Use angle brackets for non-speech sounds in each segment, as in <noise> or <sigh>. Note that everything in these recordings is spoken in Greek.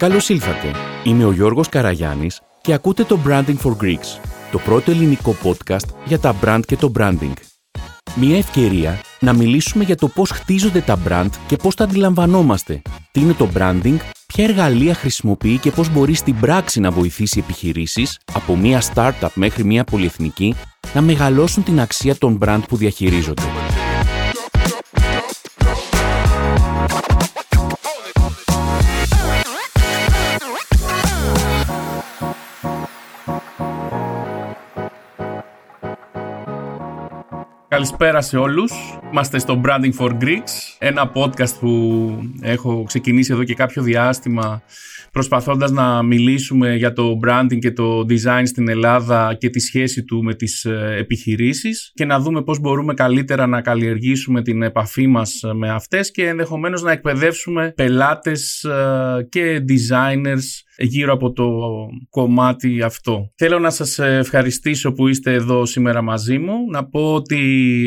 Καλώς ήλθατε. Είμαι ο Γιώργος Καραγιάννης και ακούτε το Branding for Greeks, το πρώτο ελληνικό podcast για τα brand και το branding. Μια ευκαιρία να μιλήσουμε για το πώς χτίζονται τα brand και πώς τα αντιλαμβανόμαστε. Τι είναι το branding, ποια εργαλεία χρησιμοποιεί και πώς μπορεί στην πράξη να βοηθήσει επιχειρήσεις, από μια startup μέχρι μια πολυεθνική, να μεγαλώσουν την αξία των brand που διαχειρίζονται. Καλησπέρα σε όλους. Είμαστε στο Branding for Greeks, ένα podcast που έχω ξεκινήσει εδώ και κάποιο διάστημα προσπαθώντας να μιλήσουμε για το branding και το design στην Ελλάδα και τη σχέση του με τις ε, επιχειρήσεις και να δούμε πώς μπορούμε καλύτερα να καλλιεργήσουμε την επαφή μας με αυτές και ενδεχομένως να εκπαιδεύσουμε πελάτες ε, και designers γύρω από το κομμάτι αυτό. Θέλω να σας ευχαριστήσω που είστε εδώ σήμερα μαζί μου. Να πω ότι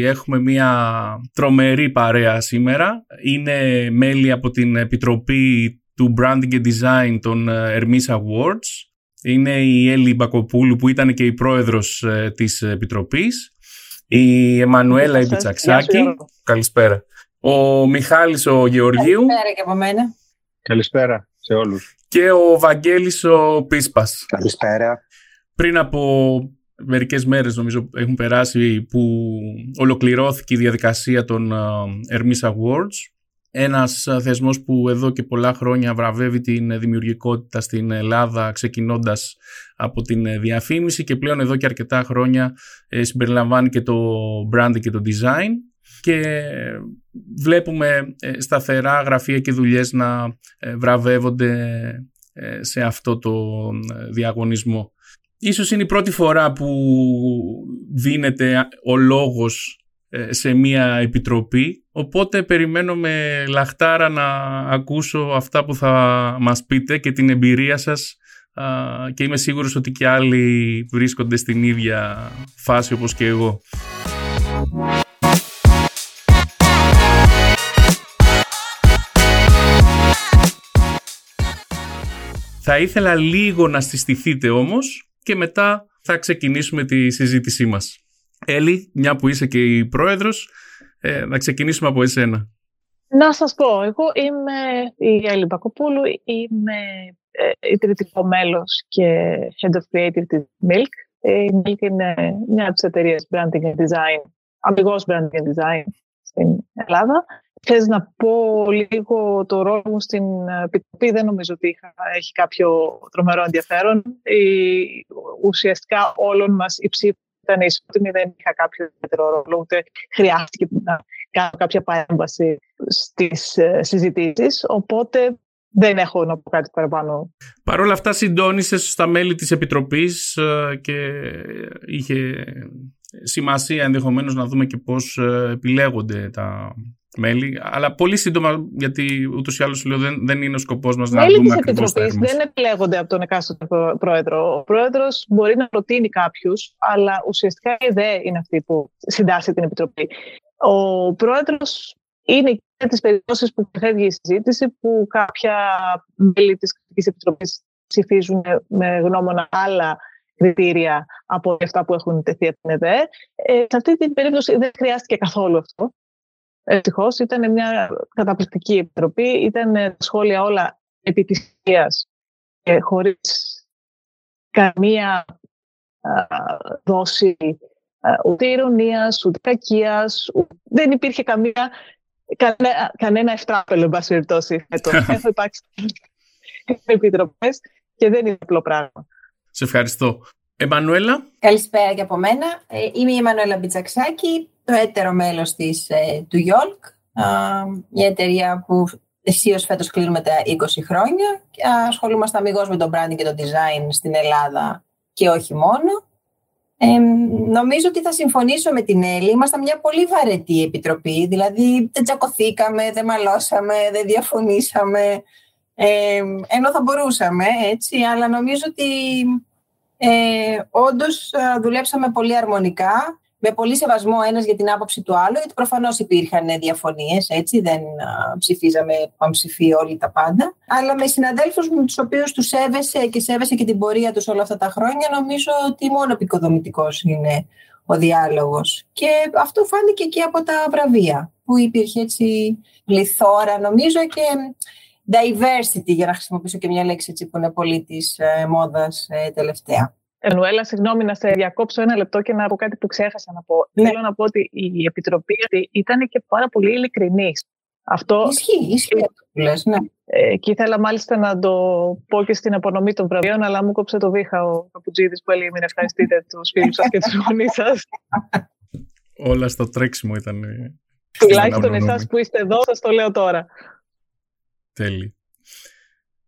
έχουμε μια τρομερή παρέα σήμερα. Είναι μέλη από την Επιτροπή του Branding και Design των ε, Hermes Awards. Είναι η Έλλη Μπακοπούλου που ήταν και η πρόεδρος ε, της Επιτροπής. Η Εμμανουέλα Ιμπιτσαξάκη. Καλησπέρα. Ο Μιχάλης ο Γεωργίου. Καλησπέρα και από μένα. Καλησπέρα σε όλους. Και ο Βαγγέλης ο Πίσπας. Καλησπέρα. Πριν από μερικές μέρες νομίζω έχουν περάσει που ολοκληρώθηκε η διαδικασία των ε, Hermes Awards ένας θεσμός που εδώ και πολλά χρόνια βραβεύει την δημιουργικότητα στην Ελλάδα ξεκινώντας από την διαφήμιση και πλέον εδώ και αρκετά χρόνια ε, συμπεριλαμβάνει και το branding και το design και βλέπουμε ε, σταθερά γραφεία και δουλειές να ε, βραβεύονται σε αυτό το διαγωνισμό. Ίσως είναι η πρώτη φορά που δίνεται ο λόγος ε, σε μια επιτροπή. Οπότε περιμένω με λαχτάρα να ακούσω αυτά που θα μας πείτε και την εμπειρία σας και είμαι σίγουρος ότι και άλλοι βρίσκονται στην ίδια φάση όπως και εγώ. Θα ήθελα λίγο να συστηθείτε όμως και μετά θα ξεκινήσουμε τη συζήτησή μας. Έλλη, μια που είσαι και η πρόεδρος, ε, να ξεκινήσουμε από εσένα. Να σας πω, εγώ είμαι η Έλλη Μπακοπούλου, είμαι ε, ιδρυτικό μέλος και Head of Creative της Milk. Η Milk είναι μια από τις εταιρείες Branding and Design, αμυγός Branding and Design στην Ελλάδα. Θες να πω λίγο το ρόλο μου στην Επιτροπή, δεν νομίζω ότι είχα, έχει κάποιο τρομερό ενδιαφέρον. Η, ουσιαστικά όλων μας η ψήφη ήταν ισότιμη, δεν είχα κάποιο ιδιαίτερο ρόλο, ούτε χρειάστηκε να κάνω κάποια παρέμβαση στις ε, συζητήσεις, οπότε δεν έχω να πω κάτι παραπάνω. Παρ' όλα αυτά συντόνισες στα μέλη της Επιτροπής ε, και είχε σημασία ενδεχομένως να δούμε και πώς ε, επιλέγονται τα μέλη. Αλλά πολύ σύντομα, γιατί ούτως ή άλλως λέω δεν, δεν είναι ο σκοπός μας να δούμε ακριβώς. Οι Επιτροπής δεν επιλέγονται από τον εκάστοτε πρόεδρο. Ο πρόεδρος μπορεί να προτείνει κάποιους, αλλά ουσιαστικά η ιδέα είναι αυτή που συντάσσει την Επιτροπή. Ο πρόεδρος είναι και τις περιπτώσεις που φεύγει η συζήτηση που κάποια μέλη της Κρατικής Επιτροπής ψηφίζουν με γνώμονα άλλα κριτήρια από αυτά που έχουν τεθεί από την ΕΔΕ. Ε, σε αυτή την περίπτωση δεν χρειάστηκε καθόλου αυτό. Ευτυχώς ήταν μια καταπληκτική επιτροπή. Ήταν σχόλια όλα επί της και χωρίς καμία δόση ούτε ηρωνίας, ούτε κακίας. Δεν υπήρχε καμία, κανένα, κανένα εφτράπελο, εν πάση περιπτώσει. <laughs> Έχω υπάρξει επιτροπές και δεν είναι απλό πράγμα. Σε ευχαριστώ. Εμμανουέλα. Καλησπέρα και από μένα. Ε, είμαι η Εμμανουέλα Μπιτσαξάκη, το έτερο μέλος της, ε, του Yolk, μια εταιρεία που αισίως φέτος κλείνουμε τα 20 χρόνια και ασχολούμαστε αμυγός με το branding και το design στην Ελλάδα και όχι μόνο. Ε, νομίζω ότι θα συμφωνήσω με την Έλλη. Είμαστε μια πολύ βαρετή επιτροπή. Δηλαδή δεν τσακωθήκαμε, δεν μαλώσαμε, δεν διαφωνήσαμε. Ε, ενώ θα μπορούσαμε, έτσι. Αλλά νομίζω ότι ε, όντως δουλέψαμε πολύ αρμονικά με πολύ σεβασμό ένας για την άποψη του άλλου, γιατί προφανώς υπήρχαν διαφωνίες, έτσι, δεν α, ψηφίζαμε πανψηφί όλοι τα πάντα. Αλλά με συναδέλφους με τους οποίους τους σέβεσαι και σέβεσαι και την πορεία τους όλα αυτά τα χρόνια, νομίζω ότι μόνο επικοδομητικός είναι ο διάλογος. Και αυτό φάνηκε και από τα βραβεία, που υπήρχε έτσι πληθώρα, νομίζω, και diversity, για να χρησιμοποιήσω και μια λέξη έτσι, που είναι πολύ της ε, μόδας ε, τελευταία. Ενουέλα, συγγνώμη να σε διακόψω ένα λεπτό και να πω κάτι που ξέχασα να πω. Ναι. Θέλω να πω ότι η Επιτροπή ήταν και πάρα πολύ ειλικρινή. Αυτό... Ισχύει, ισχύει αυτό που λες, ναι. Ε, και ήθελα μάλιστα να το πω και στην απονομή των βραβείων, αλλά μου κόψε το βήχα ο Καπουτζίδης που έλεγε μην ευχαριστείτε <laughs> τους φίλους σας και τους γονείς σας. Όλα στο τρέξιμο ήταν. Τουλάχιστον εσάς που είστε εδώ, σας το λέω τώρα. Τέλει.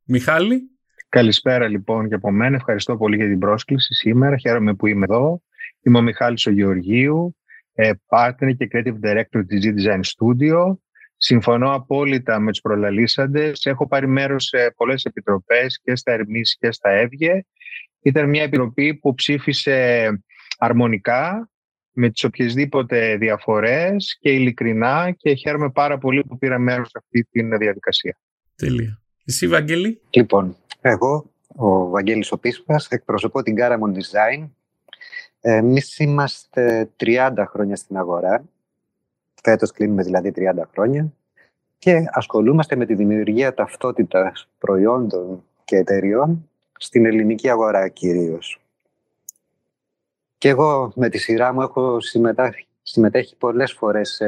Μιχάλη. Καλησπέρα λοιπόν και από μένα. Ευχαριστώ πολύ για την πρόσκληση σήμερα. Χαίρομαι που είμαι εδώ. Είμαι ο Μιχάλης ο Γεωργίου, ε, partner και creative director της G-Design Studio. Συμφωνώ απόλυτα με τους προλαλήσαντες. Έχω πάρει μέρος σε πολλές επιτροπές και στα Ερμής και στα Εύγε. Ήταν μια επιτροπή που ψήφισε αρμονικά, με τις οποιασδήποτε διαφορές και ειλικρινά και χαίρομαι πάρα πολύ που πήρα μέρος σε αυτή τη διαδικασία. Τέλεια. Εσύ, Βαγγέλη; Λοιπόν, εγώ, ο Βαγγέλης ο Πίσπας, εκπροσωπώ την Caramon Design. Εμείς είμαστε 30 χρόνια στην αγορά. Φέτος κλείνουμε δηλαδή 30 χρόνια. Και ασχολούμαστε με τη δημιουργία ταυτότητας προϊόντων και εταιριών στην ελληνική αγορά κυρίως. Και εγώ με τη σειρά μου έχω συμμετάχει, συμμετέχει πολλές φορές σε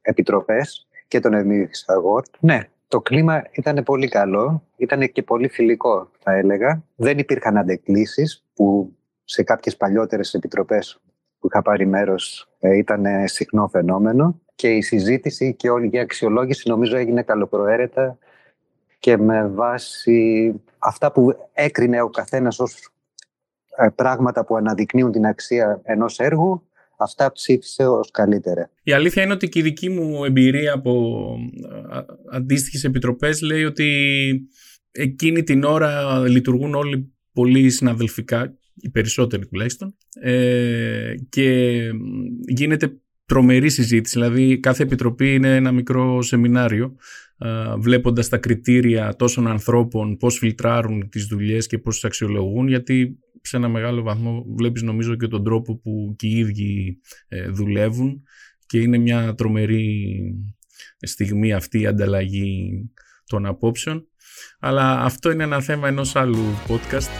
επιτροπές και τον Ερμίδης Αγόρτ. Ναι, το κλίμα ήταν πολύ καλό, ήταν και πολύ φιλικό θα έλεγα. Δεν υπήρχαν αντεκλήσεις που σε κάποιες παλιότερες επιτροπές που είχα πάρει μέρος ε, ήταν συχνό φαινόμενο και η συζήτηση και όλη η αξιολόγηση νομίζω έγινε καλοπροαίρετα και με βάση αυτά που έκρινε ο καθένας ως ε, πράγματα που αναδεικνύουν την αξία ενός έργου αυτά ψήφισε ως καλύτερα. Η αλήθεια είναι ότι και η δική μου εμπειρία από αντίστοιχες επιτροπές λέει ότι εκείνη την ώρα λειτουργούν όλοι πολύ συναδελφικά, οι περισσότεροι τουλάχιστον, ε, και γίνεται τρομερή συζήτηση. Δηλαδή κάθε επιτροπή είναι ένα μικρό σεμινάριο βλέποντας τα κριτήρια τόσων ανθρώπων, πώς φιλτράρουν τις δουλειές και πώς τις αξιολογούν, γιατί σε ένα μεγάλο βαθμό βλέπεις νομίζω και τον τρόπο που και οι ίδιοι ε, δουλεύουν και είναι μια τρομερή στιγμή αυτή η ανταλλαγή των απόψεων. Αλλά αυτό είναι ένα θέμα ενός άλλου podcast.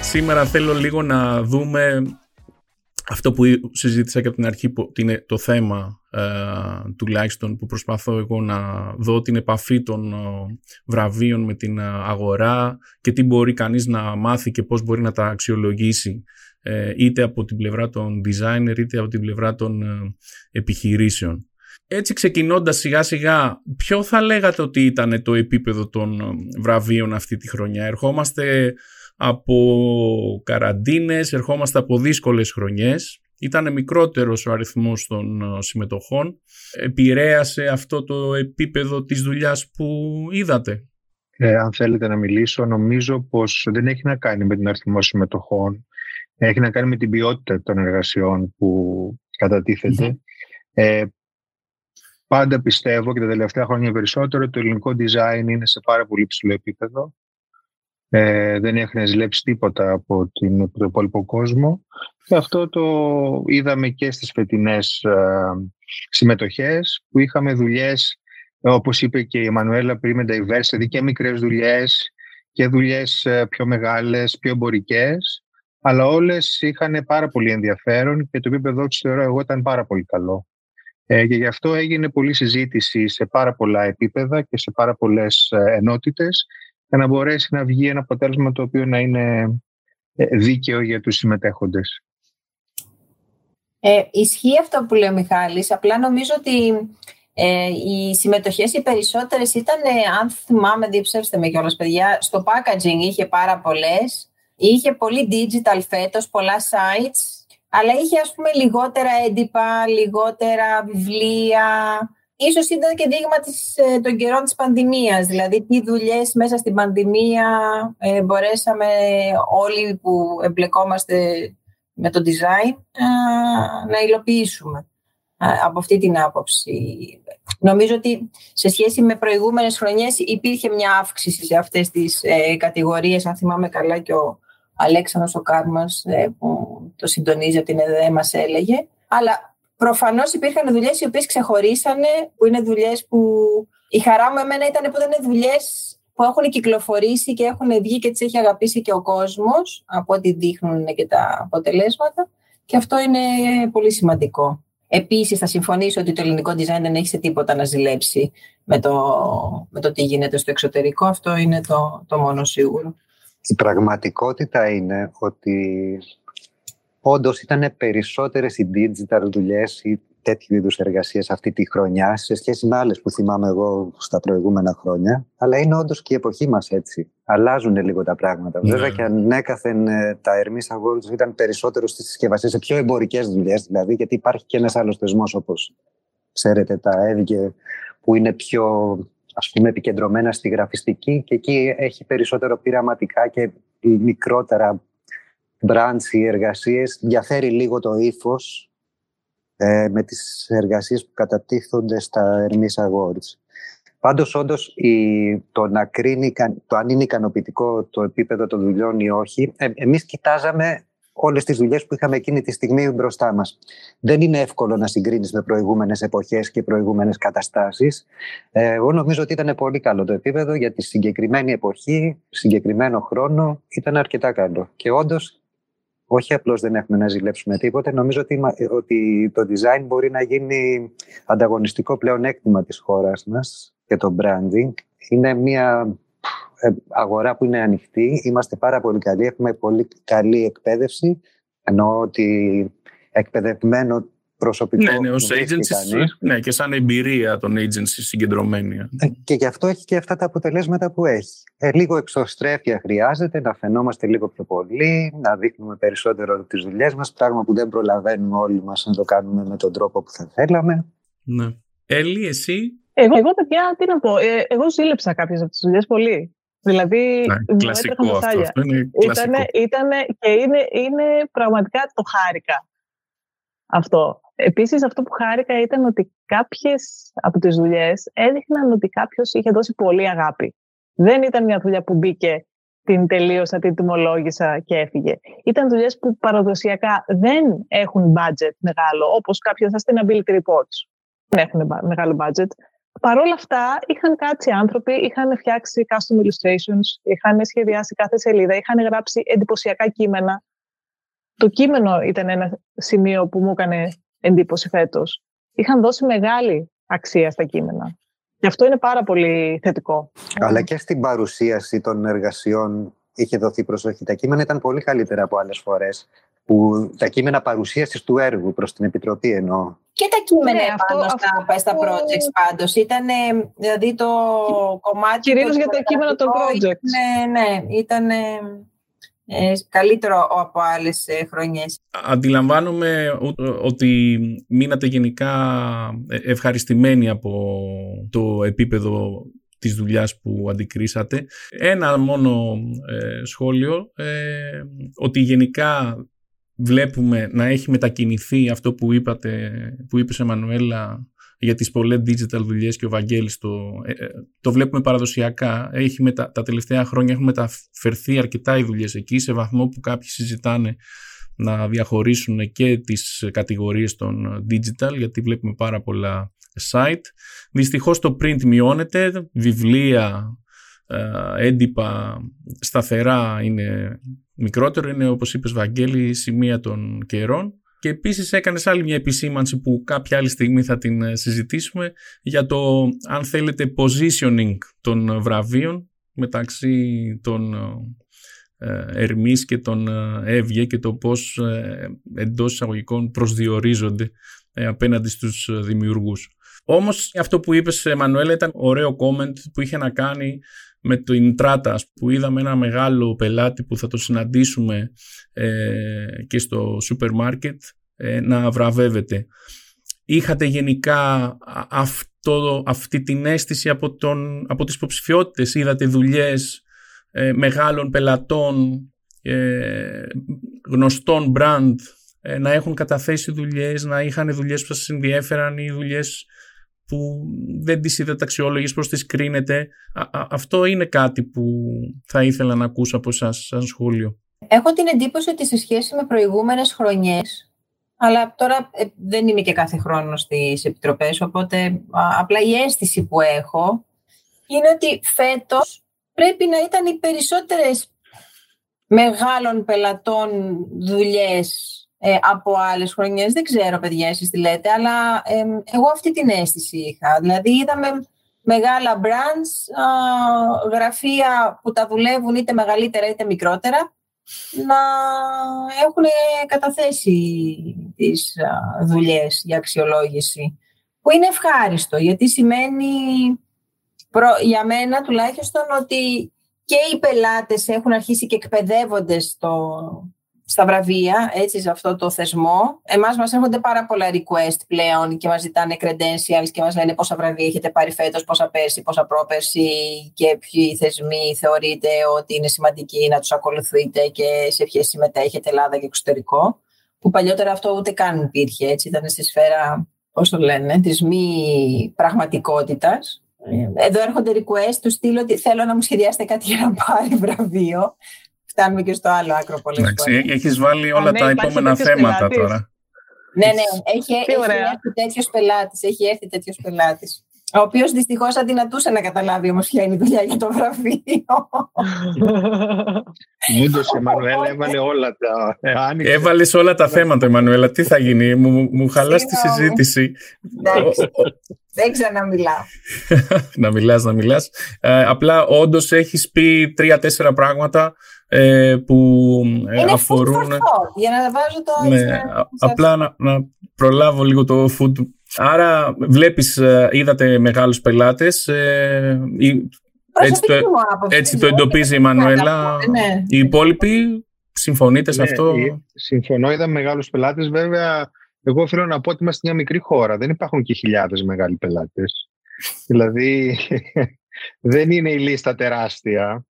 Σήμερα θέλω λίγο να δούμε αυτό που συζήτησα και από την αρχή, που είναι το θέμα ε, τουλάχιστον που προσπαθώ εγώ να δω την επαφή των ε, βραβείων με την ε, αγορά και τι μπορεί κανείς να μάθει και πώς μπορεί να τα αξιολογήσει ε, είτε από την πλευρά των designer είτε από την πλευρά των επιχειρήσεων. Έτσι ξεκινώντας σιγά σιγά, ποιο θα λέγατε ότι ήταν το επίπεδο των βραβείων αυτή τη χρονιά; Ερχόμαστε από καραντίνες, ερχόμαστε από δύσκολες χρονιές. Ήταν μικρότερος ο αριθμός των ε, συμμετοχών. Επηρέασε αυτό το επίπεδο της δουλειάς που είδατε. Ε, αν θέλετε να μιλήσω, νομίζω πως δεν έχει να κάνει με τον αριθμό συμμετοχών. Έχει να κάνει με την ποιότητα των εργασιών που κατατίθεται. Ε, πάντα πιστεύω και τα τελευταία χρόνια περισσότερο ότι το ελληνικό design είναι σε πάρα πολύ ψηλό επίπεδο ε, δεν έχουν ζηλέψει τίποτα από την, τον υπόλοιπο κόσμο. Και αυτό το είδαμε και στις φετινές ε, συμμετοχές που είχαμε δουλειές, όπως είπε και η Εμμανουέλα πριν με diversity, και μικρές δουλειές και δουλειές ε, πιο μεγάλες, πιο εμπορικές. αλλά όλες είχαν πάρα πολύ ενδιαφέρον και το επίπεδο τους θεωρώ εγώ ήταν πάρα πολύ καλό. Ε, και γι' αυτό έγινε πολλή συζήτηση σε πάρα πολλά επίπεδα και σε πάρα πολλές ε, ενότητες για να μπορέσει να βγει ένα αποτέλεσμα το οποίο να είναι ε, δίκαιο για τους συμμετέχοντες. Ε, ισχύει αυτό που λέει ο Μιχάλης, απλά νομίζω ότι ε, οι συμμετοχές οι περισσότερες ήταν, ε, αν θυμάμαι, διεψεύστε με κιόλας παιδιά, στο packaging είχε πάρα πολλές, είχε πολύ digital φέτος, πολλά sites, αλλά είχε ας πούμε λιγότερα έντυπα, λιγότερα βιβλία, ίσως ήταν και δείγμα της, ε, των καιρών της πανδημίας, δηλαδή τι δουλειές μέσα στην πανδημία ε, μπορέσαμε όλοι που εμπλεκόμαστε με το design να υλοποιήσουμε από αυτή την άποψη. Νομίζω ότι σε σχέση με προηγούμενες χρονιές υπήρχε μια αύξηση σε αυτές τις ε, κατηγορίες, αν θυμάμαι καλά και ο Αλέξανδρος ο Κάρμας ε, που το συντονίζει από την ΕΔΕ μας έλεγε. Αλλά προφανώς υπήρχαν δουλειές οι οποίες ξεχωρίσανε, που είναι δουλειές που η χαρά μου εμένα ήταν που ήταν δουλειές που έχουν κυκλοφορήσει και έχουν βγει και τις έχει αγαπήσει και ο κόσμος, από ό,τι δείχνουν και τα αποτελέσματα. Και αυτό είναι πολύ σημαντικό. Επίσης, θα συμφωνήσω ότι το ελληνικό design δεν έχει σε τίποτα να ζηλέψει με το, με το τι γίνεται στο εξωτερικό. Αυτό είναι το, το μόνο σίγουρο. Η πραγματικότητα είναι ότι όντως ήταν περισσότερες οι digital δουλειές ή τέτοιου είδους εργασίες αυτή τη χρονιά σε σχέση με άλλες που θυμάμαι εγώ στα προηγούμενα χρόνια. Αλλά είναι όντως και η εποχή μας έτσι. Αλλάζουν λίγο τα πράγματα. Ναι. Βέβαια και ανέκαθεν ε, τα Ερμή Awards ήταν περισσότερο στις συσκευασίες, σε πιο εμπορικές δουλειές δηλαδή, γιατί υπάρχει και ένας άλλος θεσμός όπως ξέρετε τα έδικε που είναι πιο ας πούμε επικεντρωμένα στη γραφιστική και εκεί έχει περισσότερο πειραματικά και μικρότερα branch ή εργασίες. Διαφέρει λίγο το ύφος ε, με τις εργασίες που κατατίθονται στα Hermes Awards. Πάντως, όντως, η, το να κρίνει το αν είναι ικανοποιητικό το επίπεδο των δουλειών ή όχι, ε, εμείς κοιτάζαμε όλες τις δουλειές που είχαμε εκείνη τη στιγμή μπροστά μας. Δεν είναι εύκολο να συγκρίνεις με προηγούμενες εποχές και προηγούμενες καταστάσεις. Ε, εγώ νομίζω ότι ήταν πολύ καλό το επίπεδο για τη συγκεκριμένη εποχή, συγκεκριμένο χρόνο, ήταν αρκετά καλό. Και όντως όχι απλώς δεν έχουμε να ζηλέψουμε τίποτε. Νομίζω ότι, ότι το design μπορεί να γίνει ανταγωνιστικό πλέον έκτημα της χώρας μας και το branding. Είναι μια ε, αγορά που είναι ανοιχτή. Είμαστε πάρα πολύ καλοί. Έχουμε πολύ καλή εκπαίδευση. Εννοώ ότι εκπαιδευμένο προσωπικό. Ναι, ναι, ως agency, ναι, και σαν εμπειρία των agency συγκεντρωμένη. Ε, και γι' αυτό έχει και αυτά τα αποτελέσματα που έχει. Ε, λίγο εξωστρέφεια χρειάζεται, να φαινόμαστε λίγο πιο πολύ, να δείχνουμε περισσότερο τις δουλειές μας, πράγμα που δεν προλαβαίνουμε όλοι μας να το κάνουμε με τον τρόπο που θα θέλαμε. Ναι. Έλλη, εσύ; Εγώ, εγώ παιδιά, τι να πω, ε, εγώ ζήλεψα κάποιες από τις δουλειές πολύ. Δηλαδή, ναι, κλασικό αυτό, αυτό είναι κλασικό. Ήτανε, ήτανε, και είναι, είναι πραγματικά το χάρηκα αυτό. Επίσης αυτό που χάρηκα ήταν ότι κάποιες από τις δουλειές έδειχναν ότι κάποιος είχε δώσει πολύ αγάπη. Δεν ήταν μια δουλειά που μπήκε, την τελείωσα, την τιμολόγησα και έφυγε. Ήταν δουλειές που παραδοσιακά δεν έχουν budget μεγάλο, όπως κάποια sustainability reports. Δεν έχουν μεγάλο budget. Παρ' όλα αυτά, είχαν κάτσει άνθρωποι, είχαν φτιάξει custom illustrations, είχαν σχεδιάσει κάθε σελίδα, είχαν γράψει εντυπωσιακά κείμενα. Το κείμενο ήταν ένα σημείο που μου έκανε εντύπωση φέτος. Είχαν δώσει μεγάλη αξία στα κείμενα. Και αυτό είναι πάρα πολύ θετικό. Αλλά και στην παρουσίαση των εργασιών είχε δοθεί προσοχή. Τα κείμενα ήταν πολύ καλύτερα από άλλες φορές. Που τα κείμενα παρουσίασης του έργου προς την Επιτροπή εννοώ. Και τα κείμενα ναι, πάνω αυτό, στα, αυτό... στα projects πάντως. Ήταν δηλαδή το κομμάτι... Κυρίως για τα κείμενα των projects. Ναι, ναι. Ήταν ε, καλύτερο από άλλες ε, χρονιές. Αντιλαμβάνομαι ότι μείνατε γενικά ε, ευχαριστημένοι από το επίπεδο της δουλειάς που αντικρίσατε. Ένα μόνο σχόλιο, ότι γενικά βλέπουμε να έχει μετακινηθεί αυτό που είπατε, που είπες Εμμανουέλα για τις πολλές digital δουλειές και ο Βαγγέλης το, ε, ε, το βλέπουμε παραδοσιακά. Έχει μετα, τα τελευταία χρόνια έχουν μεταφερθεί αρκετά οι δουλειές εκεί σε βαθμό που κάποιοι συζητάνε να διαχωρίσουν και τις κατηγορίες των digital γιατί βλέπουμε πάρα πολλά site. Δυστυχώς το print μειώνεται, βιβλία, ε, έντυπα σταθερά είναι μικρότερο, είναι όπως είπες Βαγγέλη σημεία των καιρών και επίσης έκανες άλλη μια επισήμανση που κάποια άλλη στιγμή θα την ε, συζητήσουμε για το αν θέλετε positioning των βραβείων μεταξύ των ε, Ερμής και των Εύγε και το πώς ε, εντός εισαγωγικών προσδιορίζονται απέναντι στους δημιουργούς. Όμως αυτό που είπες Μανουέλα ήταν ωραίο comment που είχε να κάνει με το Intrata που είδαμε ένα μεγάλο πελάτη που θα το συναντήσουμε ε, και στο σούπερ μάρκετ ε, να βραβεύεται. Είχατε γενικά αυτό αυτό, αυτή την αίσθηση από, τον, από τις υποψηφιότητες; Είδατε δουλειές ε, μεγάλων πελατών, ε, γνωστών brand ε, να έχουν καταθέσει δουλειές, να είχαν δουλειές που σας ενδιέφεραν ή δουλειές που δεν τις είδατε αξιόλογες, πώς τις κρίνετε. αυτό είναι κάτι που θα ήθελα να ακούσω από εσάς σαν σχόλιο. Έχω την εντύπωση ότι σε σχέση με προηγούμενες χρονιές, αλλά τώρα ε, δεν είμαι και κάθε χρόνο στις επιτροπές, οπότε απλά η αίσθηση που έχω είναι ότι φέτος πρέπει να ήταν οι περισσότερες μεγάλων πελατών δουλειές ε, από άλλες χρονιές. Δεν ξέρω, παιδιά, εσείς τι λέτε, αλλά εγώ αυτή την αίσθηση είχα. Δηλαδή, είδαμε μεγάλα brands, γραφεία που τα δουλεύουν είτε μεγαλύτερα είτε μικρότερα, να έχουν καταθέσει τις α, δουλειές για αξιολόγηση. Που είναι ευχάριστο, γιατί σημαίνει για μένα τουλάχιστον ότι και οι πελάτες έχουν αρχίσει και εκπαιδεύονται στο, στα βραβεία, έτσι, σε αυτό το θεσμό. Εμάς μας έρχονται πάρα πολλά request πλέον και μας ζητάνε credentials και μας λένε πόσα βραβεία έχετε πάρει φέτος, πόσα πέρσι, πόσα πρόπερσι και ποιοι θεσμοί θεωρείτε ότι είναι σημαντικοί να τους ακολουθείτε και σε ποιες συμμετέχετε Ελλάδα και εξωτερικό. Που παλιότερα αυτό ούτε καν υπήρχε, έτσι, ήταν στη σφαίρα, πώς το λένε, της μη πραγματικότητας. Εδώ έρχονται request του στείλω ότι θέλω να μου σχεδιάσετε κάτι για να πάρει βραβείο φτάνουμε και στο άλλο άκρο πολύ. Εντάξει, έχεις βάλει όλα ναι, τα επόμενα θέματα τώρα. Ναι, ναι, έχει, έχει έρθει τέτοιος πελάτης. Έχει έρθει τέτοιος πελάτης. Ο οποίος δυστυχώς αδυνατούσε να καταλάβει όμως ποια είναι η δουλειά για το γραφείο. Όντω η Μανουέλα έβαλε όλα τα. Ε, Έβαλες όλα τα θέματα, Μανουέλα. Τι θα γίνει, μου, μου χαλάς τη συζήτηση. Δεν ξαναμιλάω. <laughs> να μιλάς, να μιλάς. Ε, απλά όντως έχεις πει τρία-τέσσερα πράγματα ε, που ε, είναι αφορούν... Είναι για να βάζω το... Ναι, απλά να, να, προλάβω λίγο το food. Άρα βλέπεις, ε, είδατε μεγάλους πελάτες. Ε, έτσι, το, έτσι το εντοπίζει η Μανουέλα. Ναι. Οι υπόλοιποι συμφωνείτε σε ναι, αυτό; Συμφωνώ, είδαμε μεγάλους πελάτες. Βέβαια, εγώ οφείλω να πω ότι είμαστε μια μικρή χώρα. Δεν υπάρχουν και χιλιάδες μεγάλοι πελάτες. δηλαδή, <laughs> δεν είναι η λίστα τεράστια.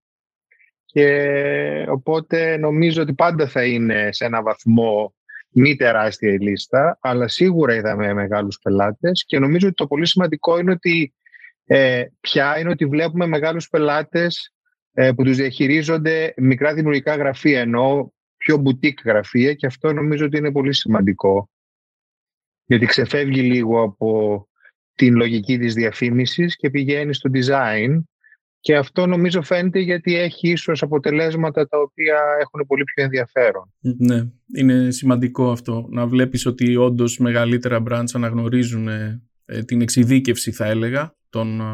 Και οπότε νομίζω ότι πάντα θα είναι σε ένα βαθμό μη τεράστια η λίστα, αλλά σίγουρα είδαμε μεγάλους πελάτες και νομίζω ότι το πολύ σημαντικό είναι ότι ε, πια είναι ότι βλέπουμε μεγάλους πελάτες ε, που τους διαχειρίζονται μικρά δημιουργικά γραφεία, ενώ πιο boutique γραφεία και αυτό νομίζω ότι είναι πολύ σημαντικό. Γιατί ξεφεύγει λίγο από την λογική της διαφήμισης και πηγαίνει στο design και αυτό νομίζω φαίνεται γιατί έχει ίσως αποτελέσματα τα οποία έχουν πολύ πιο ενδιαφέρον. Ναι, είναι σημαντικό αυτό. Να βλέπεις ότι όντως μεγαλύτερα brands αναγνωρίζουν ε, την εξειδίκευση θα έλεγα των ε,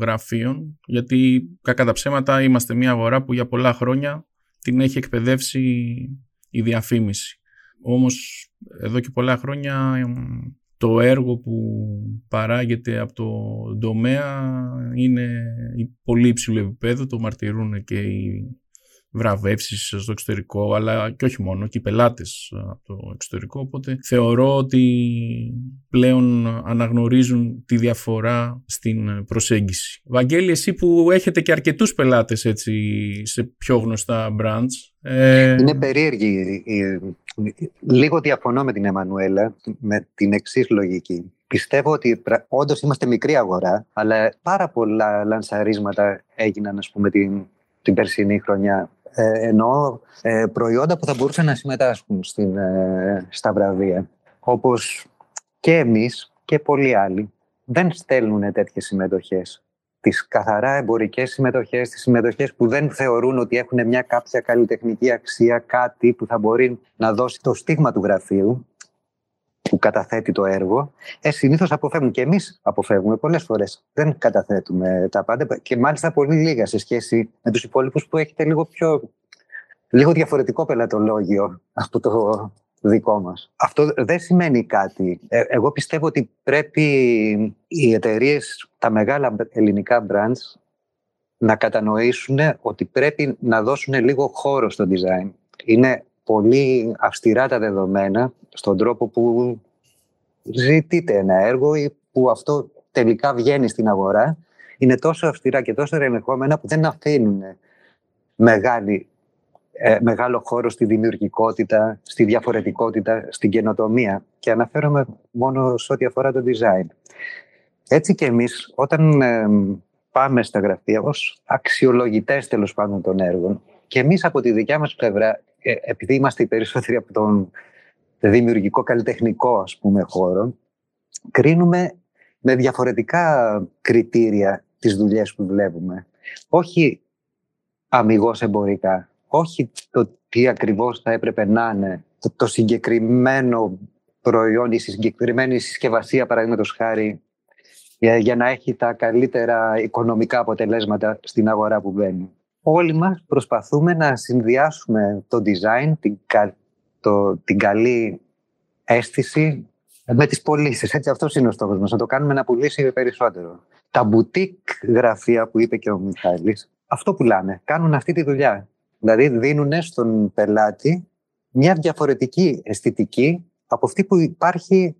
γραφείων γιατί κακά τα ψέματα είμαστε μια αγορά που για πολλά χρόνια την έχει εκπαιδεύσει η διαφήμιση. Όμως εδώ και πολλά χρόνια το έργο που παράγεται από το τομέα είναι πολύ υψηλό επίπεδο, το μαρτυρούν και οι βραβεύσεις στο εξωτερικό, αλλά και όχι μόνο, και οι πελάτες από το εξωτερικό, οπότε θεωρώ ότι πλέον αναγνωρίζουν τη διαφορά στην προσέγγιση. Βαγγέλη, εσύ που έχετε και αρκετούς πελάτες έτσι, σε πιο γνωστά brands. Ε... Είναι περίεργη Λίγο διαφωνώ με την Εμμανουέλα με την εξής λογική. Πιστεύω ότι όντως είμαστε μικρή αγορά, αλλά πάρα πολλά λανσαρίσματα έγιναν, ας πούμε, την, την περσινή χρονιά. Ε, ενώ ε, προϊόντα που θα μπορούσαν να συμμετάσχουν στην, ε, στα βραβεία. Όπως και εμείς και πολλοί άλλοι δεν στέλνουν τέτοιες συμμετοχές τις καθαρά εμπορικές συμμετοχές, τις συμμετοχές που δεν θεωρούν ότι έχουν μια κάποια καλλιτεχνική αξία, κάτι που θα μπορεί να δώσει το στίγμα του γραφείου που καταθέτει το έργο, ε, συνήθως αποφεύγουν. Και εμείς αποφεύγουμε πολλές φορές. Δεν καταθέτουμε τα πάντα και μάλιστα πολύ λίγα σε σχέση με τους υπόλοιπους που έχετε λίγο πιο λίγο διαφορετικό πελατολόγιο από το δικό μας. Αυτό δεν σημαίνει κάτι. Ε, εγώ πιστεύω ότι πρέπει οι εταιρείες, τα μεγάλα ελληνικά brands, να κατανοήσουν ότι πρέπει να δώσουν λίγο χώρο στο design. Είναι πολύ αυστηρά τα δεδομένα στον τρόπο που ζητείτε ένα έργο ή που αυτό τελικά βγαίνει στην αγορά είναι τόσο αυστηρά και τόσο ελεγχόμενα που δεν αφήνουν μεγάλη, ε, μεγάλο χώρο στη δημιουργικότητα, στη διαφορετικότητα, στην καινοτομία. Και αναφέρομαι μόνο σε ό,τι αφορά το design. Έτσι και εμείς όταν ε, πάμε στα γραφεία ως αξιολογητές τέλος πάντων των έργων και εμείς από τη δικιά μας πλευρά, ε, επειδή είμαστε οι περισσότεροι από τον δημιουργικό καλλιτεχνικό ας πούμε χώρο, κρίνουμε με διαφορετικά κριτήρια τις δουλειές που δουλεύουμε. Όχι αμυγός εμπορικά, όχι το τι ακριβώς θα έπρεπε να είναι το, το συγκεκριμένο προϊόν, η συγκεκριμένη συσκευασία παραδείγματος χάρη για, να έχει τα καλύτερα οικονομικά αποτελέσματα στην αγορά που μπαίνει. Όλοι μας προσπαθούμε να συνδυάσουμε το design, την, το, την καλή αίσθηση με τις πωλήσεις. Έτσι αυτός είναι ο στόχος μας, να το κάνουμε να πουλήσει περισσότερο. Τα boutique γραφεία που είπε και ο Μιχάλης, αυτό πουλάνε, κάνουν αυτή τη δουλειά. Δηλαδή δίνουν στον πελάτη μια διαφορετική αισθητική από αυτή που υπάρχει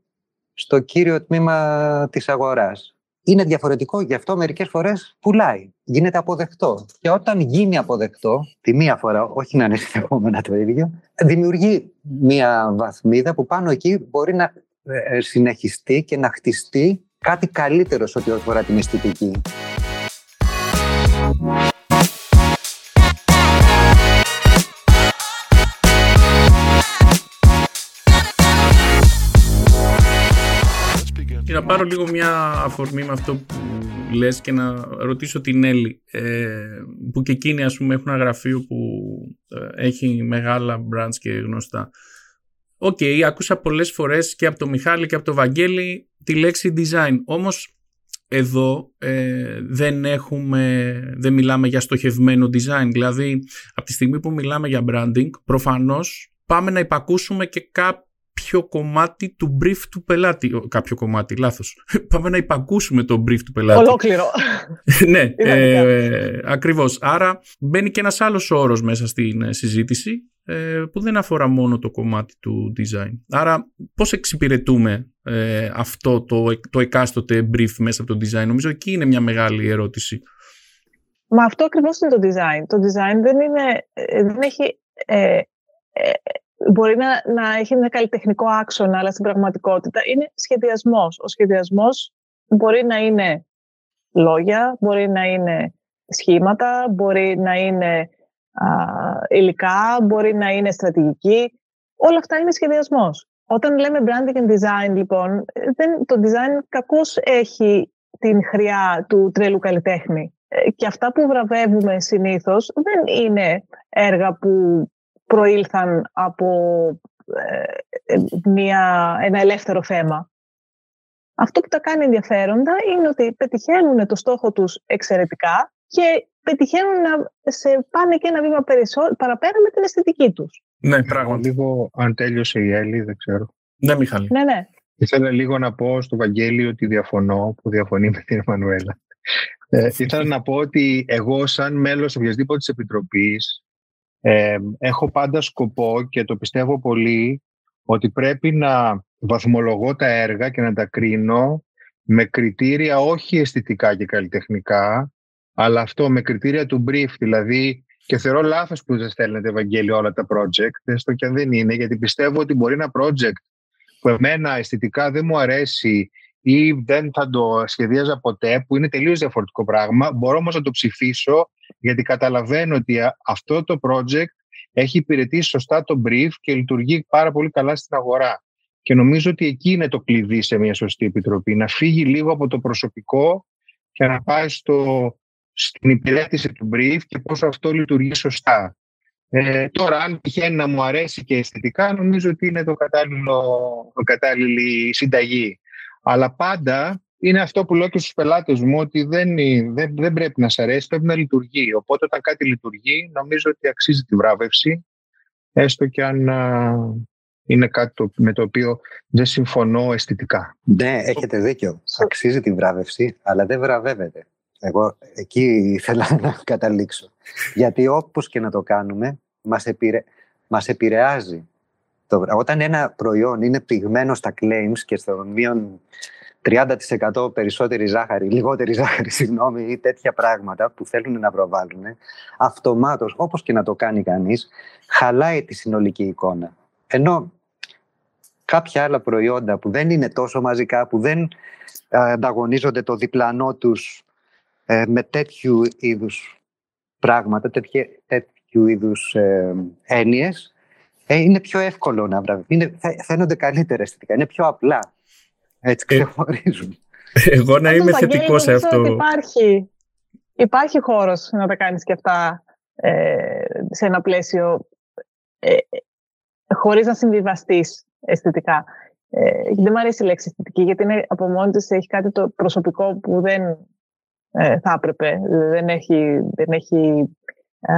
στο κύριο τμήμα της αγοράς. Είναι διαφορετικό, γι' αυτό μερικές φορές πουλάει. Γίνεται αποδεκτό. Και όταν γίνει αποδεκτό, τη μία φορά, όχι να είναι <laughs> συνεχόμενα το ίδιο, δημιουργεί μία βαθμίδα που πάνω εκεί μπορεί να ε, συνεχιστεί και να χτιστεί κάτι καλύτερο σε ό,τι αφορά την αισθητική. Να πάρω λίγο μια αφορμή με αυτό που λες και να ρωτήσω την Έλλη ε, που και εκείνη ας πούμε έχουν ένα γραφείο που ε, έχει μεγάλα brands και γνωστά. OK, okay, άκουσα πολλές φορές και από το Μιχάλη και από το Βαγγέλη τη λέξη design. Όμως εδώ ε, δεν έχουμε, δεν μιλάμε για στοχευμένο design. Δηλαδή, από τη στιγμή που μιλάμε για branding, προφανώς πάμε να υπακούσουμε και κάποιο κάποιο κομμάτι του brief του πελάτη. Κάποιο κομμάτι, λάθος. <laughs> Πάμε να υπακούσουμε το brief του πελάτη. Ολόκληρο. <laughs> ναι, ε, ακριβώς. Άρα μπαίνει και ένας άλλος όρος μέσα στην ε, συζήτηση ε, που δεν αφορά μόνο το κομμάτι του design. Άρα πώς εξυπηρετούμε ε, αυτό το, το εκάστοτε brief μέσα από το design; Νομίζω εκεί είναι μια μεγάλη ερώτηση. Μα αυτό ακριβώς είναι το design. Το design δεν, είναι, δεν έχει μπορεί να, να έχει ένα καλλιτεχνικό άξονα, αλλά στην πραγματικότητα είναι σχεδιασμός. Ο σχεδιασμός μπορεί να είναι λόγια, μπορεί να είναι σχήματα, μπορεί να είναι α, υλικά, μπορεί να είναι στρατηγική. Όλα αυτά είναι σχεδιασμός. Όταν λέμε branding and design, λοιπόν, δεν, το design κακώς έχει την χρειά του τρελού καλλιτέχνη. Ε, και αυτά που βραβεύουμε συνήθως δεν είναι έργα που προήλθαν από ε, μια, ένα ελεύθερο θέμα. Αυτό που τα κάνει ενδιαφέροντα είναι ότι πετυχαίνουν το στόχο τους εξαιρετικά και πετυχαίνουν να σε πάνε και ένα βήμα παραπέρα με την αισθητική τους. Ναι, πράγματι. Λίγο, αν τέλειωσε η Έλλη, δεν ξέρω. Ναι, Μιχάλη. Ναι, ναι. Ήθελα λίγο να πω στο Βαγγέλη ότι διαφωνώ, που διαφωνεί με την Εμμανουέλα. Ε, ήθελα να πω ότι εγώ σαν μέλος οποιασδήποτε της Επιτροπής ε, έχω πάντα σκοπό και το πιστεύω πολύ ότι πρέπει να βαθμολογώ τα έργα και να τα κρίνω με κριτήρια όχι αισθητικά και καλλιτεχνικά, αλλά αυτό με κριτήρια του brief, δηλαδή και θεωρώ λάθος που δεν στέλνετε Ευαγγέλη όλα τα project, έστω και αν δεν είναι, γιατί πιστεύω ότι μπορεί ένα project που εμένα αισθητικά δεν μου αρέσει ή δεν θα το σχεδίαζα ποτέ, που είναι τελείως διαφορετικό πράγμα, μπορώ όμως να το ψηφίσω γιατί καταλαβαίνω ότι αυτό το project έχει υπηρετήσει σωστά το brief και λειτουργεί πάρα πολύ καλά στην αγορά. Και νομίζω ότι εκεί είναι το κλειδί σε μια σωστή επιτροπή. Να φύγει λίγο από το προσωπικό και να πάει στο, στην υπηρέτηση του brief και πώς αυτό λειτουργεί σωστά. Ε, τώρα, αν τυχαίνει να μου αρέσει και αισθητικά, νομίζω ότι είναι το κατάλληλο, το κατάλληλη συνταγή. Αλλά πάντα είναι αυτό που λέω και στους πελάτες μου, ότι δεν, δεν, δεν πρέπει να σε αρέσει, πρέπει να λειτουργεί. Οπότε όταν κάτι λειτουργεί, νομίζω ότι αξίζει τη βράβευση, έστω και αν είναι κάτι με το οποίο δεν συμφωνώ αισθητικά. Ναι, έχετε δίκιο. Αξίζει τη βράβευση, αλλά δεν βραβεύεται. Εγώ εκεί ήθελα να καταλήξω. Γιατί όπως και να το κάνουμε, μας, επηρε... μας επηρεάζει. Όταν ένα προϊόν είναι πυγμένο στα claims και στο μείον 30% περισσότερη ζάχαρη, λιγότερη ζάχαρη, <laughs> συγγνώμη, ή τέτοια πράγματα που θέλουν να προβάλλουν, αυτομάτως, όπως και να το κάνει κανείς, χαλάει τη συνολική εικόνα. Ενώ κάποια άλλα προϊόντα που δεν είναι τόσο μαζικά, που δεν ε, ανταγωνίζονται το διπλανό τους ε, με τέτοιου είδους πράγματα, τέτοιου, τέτοιου είδους ε, έννοιες, ε, είναι πιο εύκολο να βραβεύουν. Φαίνονται καλύτερα αισθητικά, είναι πιο απλά. Έτσι ε, ξεχωρίζουν. Εγώ να είμαι θετικός σε αυτό. Υπάρχει, υπάρχει χώρος να τα κάνεις και αυτά ε, σε ένα πλαίσιο ε, χωρίς να συμβιβαστείς αισθητικά. Ε, δεν μου αρέσει η λέξη αισθητική, γιατί είναι από μόνη της έχει κάτι το προσωπικό που δεν ε, θα έπρεπε. Δεν έχει, δεν, έχει, ε,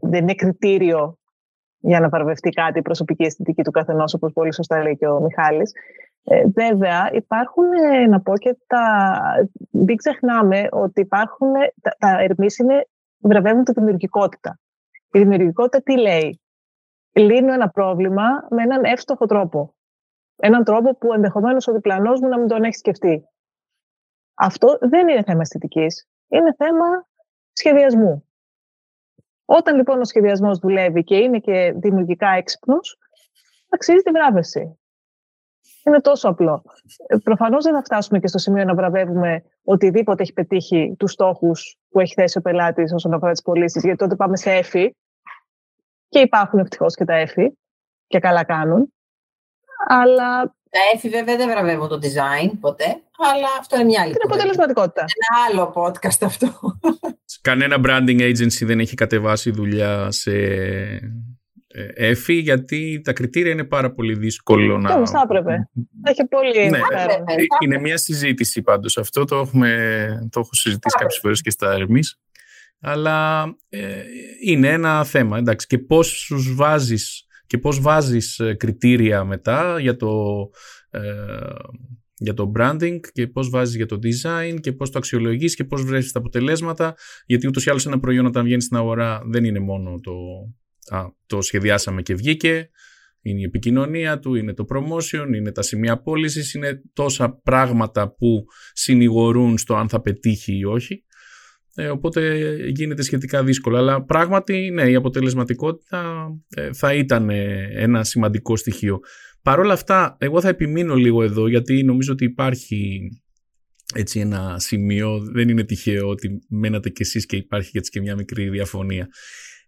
δεν είναι κριτήριο για να παραβευτεί κάτι η προσωπική αισθητική του καθενός, όπως πολύ σωστά λέει και ο Μιχάλης. Ε, βέβαια, υπάρχουν, ε, να πω και τα... Μην ξεχνάμε ότι υπάρχουν, τα, τα είναι, βραβεύουν τη δημιουργικότητα. Η δημιουργικότητα τι λέει; Λύνω ένα πρόβλημα με έναν εύστοχο τρόπο. Έναν τρόπο που ενδεχομένως ο διπλανός μου να μην τον έχει σκεφτεί. Αυτό δεν είναι θέμα αισθητικής. Είναι θέμα σχεδιασμού. Όταν λοιπόν ο σχεδιασμός δουλεύει και είναι και δημιουργικά έξυπνος, αξίζει τη βράβευση. Είναι τόσο απλό. Ε, Προφανώς δεν θα φτάσουμε και στο σημείο να βραβεύουμε οτιδήποτε έχει πετύχει τους στόχους που έχει θέσει ο πελάτης όσον αφορά τις πωλήσεις, γιατί τότε πάμε σε έφη. Και υπάρχουν ευτυχώς και τα έφη και καλά κάνουν. Αλλά. Τα έφη βέβαια δεν βραβεύουν το design ποτέ, αλλά αυτό είναι μια άλλη. Την αποτελεσματικότητα. Ένα άλλο podcast αυτό. Κανένα branding agency δεν έχει κατεβάσει δουλειά σε έφη, γιατί τα κριτήρια είναι πάρα πολύ δύσκολο να... Όμως θα έπρεπε. Έχει πολύ ναι, Είναι μια συζήτηση πάντως αυτό, το, έχουμε, το έχω συζητήσει κάποιες φορές και στα Ερμής. Αλλά ε, είναι ένα θέμα, εντάξει, και πώς σου βάζεις και πώς βάζεις ε, κριτήρια μετά για το, ε, για το branding και πώς βάζεις για το design και πώς το αξιολογείς και πώς βρέσεις τα αποτελέσματα γιατί ούτως ή άλλως ένα προϊόν όταν βγαίνει στην αγορά δεν είναι μόνο το α, το σχεδιάσαμε και βγήκε, είναι η επικοινωνία του, είναι το promotion, είναι τα σημεία πώλησης, είναι τόσα πράγματα που συνηγορούν στο αν θα πετύχει ή όχι. Ε, οπότε γίνεται σχετικά δύσκολο. Αλλά πράγματι, ναι, η αποτελεσματικότητα ε, θα ήταν ένα σημαντικό στοιχείο. Παρ' όλα αυτά, εγώ θα επιμείνω λίγο εδώ, γιατί νομίζω ότι υπάρχει έτσι ένα σημείο, δεν είναι τυχαίο ότι μένατε κι εσείς και υπάρχει έτσι και μια μικρή διαφωνία.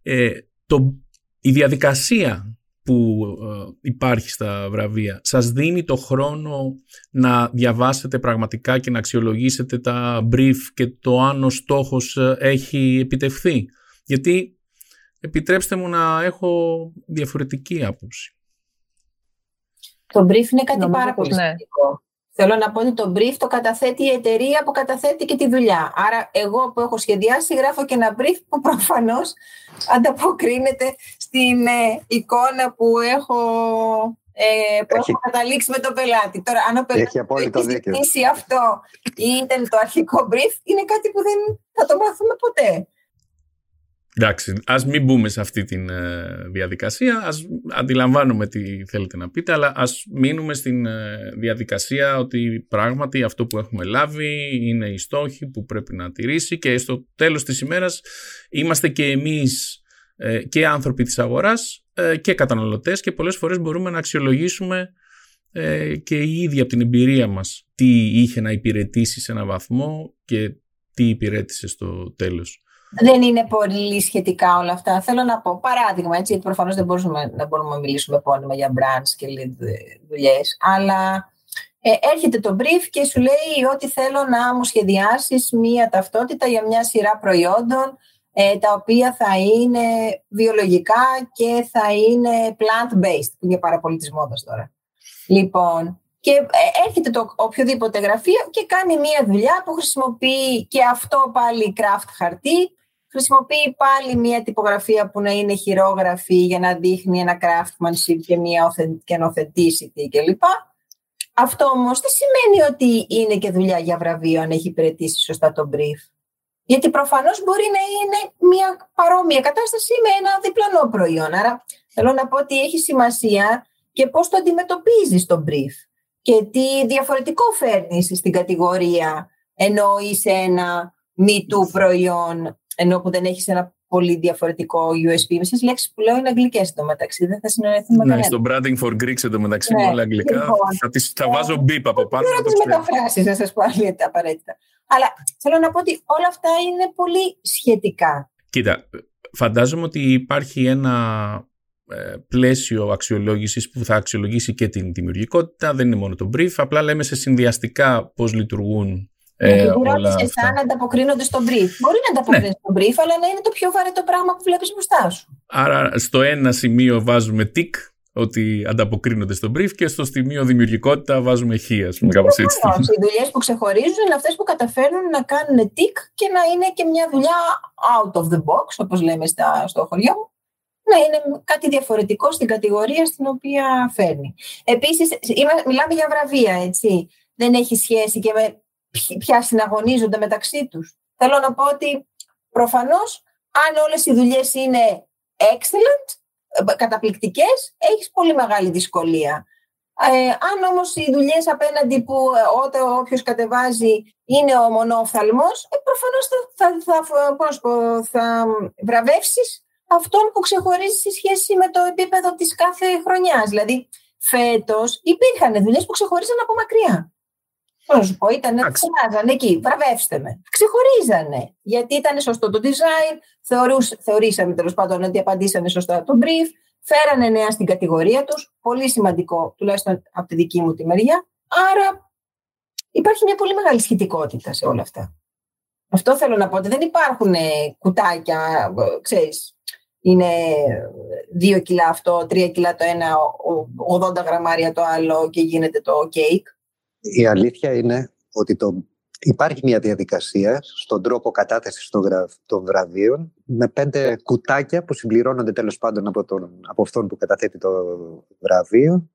Ε, το η διαδικασία που ε, υπάρχει στα βραβεία σας δίνει το χρόνο να διαβάσετε πραγματικά και να αξιολογήσετε τα brief και το αν ο στόχος ε, έχει επιτευχθεί; Γιατί επιτρέψτε μου να έχω διαφορετική άποψη. Το brief είναι κάτι πάρα πολύ ναι. σημαντικό. Θέλω να πω ότι το brief το καταθέτει η εταιρεία που καταθέτει και τη δουλειά. Άρα, εγώ που έχω σχεδιάσει, γράφω και ένα brief που προφανώς ανταποκρίνεται στην ε, εικόνα που έχω, ε, που έχω καταλήξει με τον πελάτη. Τώρα, αν ο πελάτης έχει ζητήσει αυτό ή ήταν το αρχικό brief, είναι κάτι που δεν θα το μάθουμε ποτέ. Εντάξει, ας μην μπούμε σε αυτή τη ε, διαδικασία, ας αντιλαμβάνουμε τι θέλετε να πείτε, αλλά ας μείνουμε στην ε, διαδικασία ότι πράγματι αυτό που έχουμε λάβει είναι οι στόχοι που πρέπει να τηρήσει και στο τέλος της ημέρας είμαστε και εμείς ε, και άνθρωποι της αγοράς και καταναλωτές και πολλές φορές μπορούμε να αξιολογήσουμε και η ίδια από την εμπειρία μας τι είχε να υπηρετήσει σε ένα βαθμό και τι υπηρέτησε στο τέλος δεν είναι πολύ σχετικά όλα αυτά. Θέλω να πω παράδειγμα, έτσι, γιατί προφανώς δεν μπορούμε, να μπορούμε να μιλήσουμε επώνυμα για brands και δουλειές, αλλά ε, έρχεται το brief και σου λέει ότι θέλω να μου σχεδιάσεις μία ταυτότητα για μια σειρά προϊόντων ε, τα οποία θα είναι βιολογικά και θα είναι plant-based, που είναι πάρα πολύ της μόδας τώρα. Λοιπόν, και ε, έρχεται το οποιοδήποτε γραφείο και κάνει μία δουλειά που χρησιμοποιεί και αυτό πάλι craft χαρτί χρησιμοποιεί πάλι μια τυπογραφία που να είναι χειρόγραφη για να δείχνει ένα craftsmanship και μια και authenticity κλπ. Αυτό όμως δεν σημαίνει ότι είναι και δουλειά για βραβείο αν έχει υπηρετήσει σωστά το brief. Γιατί προφανώς μπορεί να είναι μια παρόμοια κατάσταση με ένα διπλανό προϊόν. Άρα θέλω να πω ότι έχει σημασία και πώς το αντιμετωπίζεις το brief. και τι διαφορετικό φέρνεις στην κατηγορία ενώ είσαι ένα μη του προϊόν ενώ που δεν έχεις ένα πολύ διαφορετικό USB. Με λέξεις που λέω είναι αγγλικές εντωμεταξύ. Δεν θα συνοηθούμε ναι, στο Branding for Greeks εντωμεταξύ ναι, όλα αγγλικά. Λοιπόν, θα, τις, θα βάζω μπίπ από πάνω. Δεν τι μεταφράσεις, να σας πω αλήθεια απαραίτητα. Αλλά θέλω να πω ότι όλα αυτά είναι πολύ σχετικά. Κοίτα, φαντάζομαι ότι υπάρχει ένα ε, πλαίσιο αξιολόγησης που θα αξιολογήσει και την δημιουργικότητα. Δεν είναι μόνο το brief. Απλά λέμε σε συνδυαστικά πώς λειτουργούν ε, όλα αυτά. αν ανταποκρίνονται στο brief. Μπορεί να ανταποκρίνονται ναι. στο brief, αλλά να είναι το πιο βαρετό πράγμα που βλέπεις μπροστά σου. Άρα, στο ένα σημείο βάζουμε tick ότι ανταποκρίνονται στο brief και στο σημείο δημιουργικότητα βάζουμε χ, ας πούμε, κάπως έτσι. Οι δουλειές που ξεχωρίζουν είναι αυτές που καταφέρνουν να κάνουν tick και να είναι και μια δουλειά out of the box, όπως λέμε στα, στο χωριό μου. Να είναι κάτι διαφορετικό στην κατηγορία στην οποία φέρνει. Επίσης, μιλάμε για βραβεία, έτσι. Δεν έχει σχέση και με ποια συναγωνίζονται μεταξύ τους. Θέλω να πω ότι προφανώς αν όλες οι δουλειές είναι excellent, ε, καταπληκτικές, έχεις πολύ μεγάλη δυσκολία. Ε, αν όμως οι δουλειές απέναντι που ε, όταν όποιος κατεβάζει είναι ο μονόφθαλμος, ε, προφανώς θα, θα, θα, θα βραβεύσεις αυτόν που ξεχωρίζει σε σχέση με το επίπεδο της κάθε χρονιάς. Δηλαδή, φέτος υπήρχαν δουλειές που ξεχωρίζαν από μακριά. Πώς να σου πω, ήταν, ξεχωρίζανε εκεί, βραβεύστε με. Ξεχωρίζανε. Γιατί ήταν σωστό το design, θεωρούς, θεωρήσαμε τέλος πάντων ότι απαντήσανε σωστά το brief, φέρανε νέα στην κατηγορία τους. Πολύ σημαντικό, τουλάχιστον από τη δική μου τη μεριά. Άρα υπάρχει μια πολύ μεγάλη σχετικότητα σε όλα αυτά. Αυτό θέλω να πω ότι δεν υπάρχουν κουτάκια, ξέρεις, είναι δύο κιλά αυτό, τρία κιλά το ένα, 80 γραμμάρια το άλλο και γίνεται το κέικ. Η αλήθεια είναι ότι το, υπάρχει μια διαδικασία στον τρόπο κατάθεσης των, των βραβείων με πέντε κουτάκια που συμπληρώνονται τέλος πάντων από, τον, από αυτόν που καταθέτει το βραβείο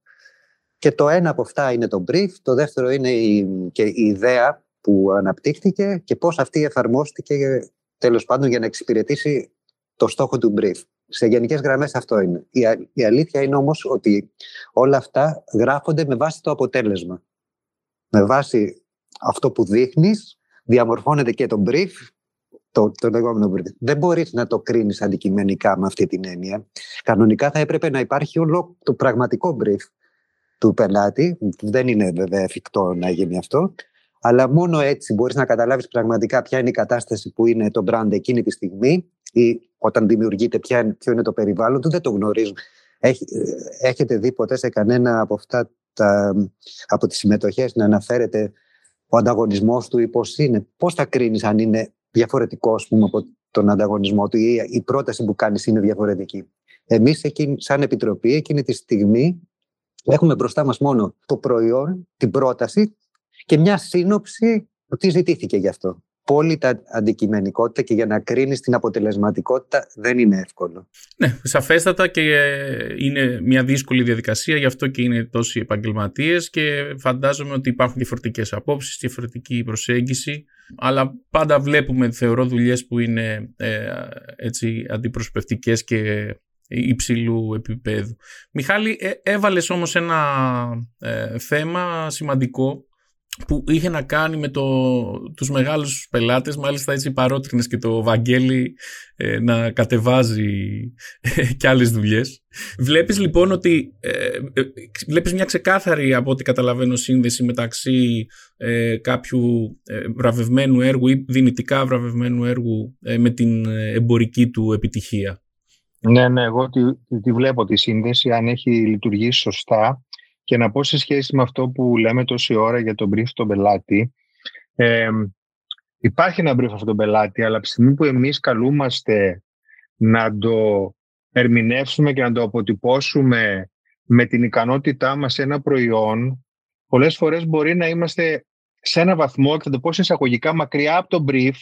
και το ένα από αυτά είναι το brief, το δεύτερο είναι η, και η ιδέα που αναπτύχθηκε και πώς αυτή εφαρμόστηκε τέλος πάντων για να εξυπηρετήσει το στόχο του brief. Σε γενικές γραμμές αυτό είναι. Η, η αλήθεια είναι όμως ότι όλα αυτά γράφονται με βάση το αποτέλεσμα με βάση αυτό που δείχνεις, διαμορφώνεται και το brief, το, το λεγόμενο brief. Δεν μπορείς να το κρίνεις αντικειμενικά με αυτή την έννοια. Κανονικά θα έπρεπε να υπάρχει όλο το πραγματικό brief του πελάτη. Δεν είναι βέβαια εφικτό να γίνει αυτό. Αλλά μόνο έτσι μπορείς να καταλάβεις πραγματικά ποια είναι η κατάσταση που είναι το brand εκείνη τη στιγμή ή όταν δημιουργείται ποια, ποιο είναι το περιβάλλον του. Δεν το γνωρίζουν. έχετε δει ποτέ σε κανένα από αυτά τα, από τις συμμετοχές να αναφέρεται ο ανταγωνισμός του ή πώς είναι. Πώς θα κρίνεις αν είναι διαφορετικό πούμε, από τον ανταγωνισμό του ή η πρόταση που κάνεις είναι διαφορετική. Εμείς σαν Επιτροπή εκείνη τη στιγμή έχουμε μπροστά μας μόνο το προϊόν, την πρόταση και μια σύνοψη τι ζητήθηκε γι' αυτό απόλυτα αντικειμενικότητα και για να κρίνεις την αποτελεσματικότητα δεν είναι εύκολο. Ναι, σαφέστατα και ε, είναι μια δύσκολη διαδικασία, γι' αυτό και είναι τόσοι επαγγελματίες και φαντάζομαι ότι υπάρχουν διαφορετικές απόψεις, διαφορετική προσέγγιση. Αλλά πάντα βλέπουμε, θεωρώ, δουλειές που είναι ε, έτσι αντιπροσωπευτικές και υψηλού επίπεδου. Μιχάλη, ε, έβαλες όμως ένα ε, θέμα σημαντικό που είχε να κάνει με το, τους μεγάλους πελάτες, μάλιστα έτσι παρότρινες και το Βαγγέλη ε, να κατεβάζει ε, και άλλες δουλειές. Βλέπεις λοιπόν ότι ε, ε, βλέπεις μια ξεκάθαρη από ό,τι καταλαβαίνω σύνδεση μεταξύ κάποιου βραβευμένου έργου ή δυνητικά βραβευμένου έργου με την εμπορική του επιτυχία. Ναι, ναι, εγώ τη, τη βλέπω τη σύνδεση αν έχει λειτουργήσει σωστά και να πω σε σχέση με αυτό που λέμε τόση ώρα για τον brief στον πελάτη, ε, υπάρχει ένα brief αυτόν τον πελάτη, αλλά από τη στιγμή που εμείς καλούμαστε να το ερμηνεύσουμε και να το αποτυπώσουμε με την ικανότητά μας σε ένα προϊόν, πολλές φορές μπορεί να είμαστε σε ένα βαθμό, και θα το πω σε εισαγωγικά, μακριά από το brief,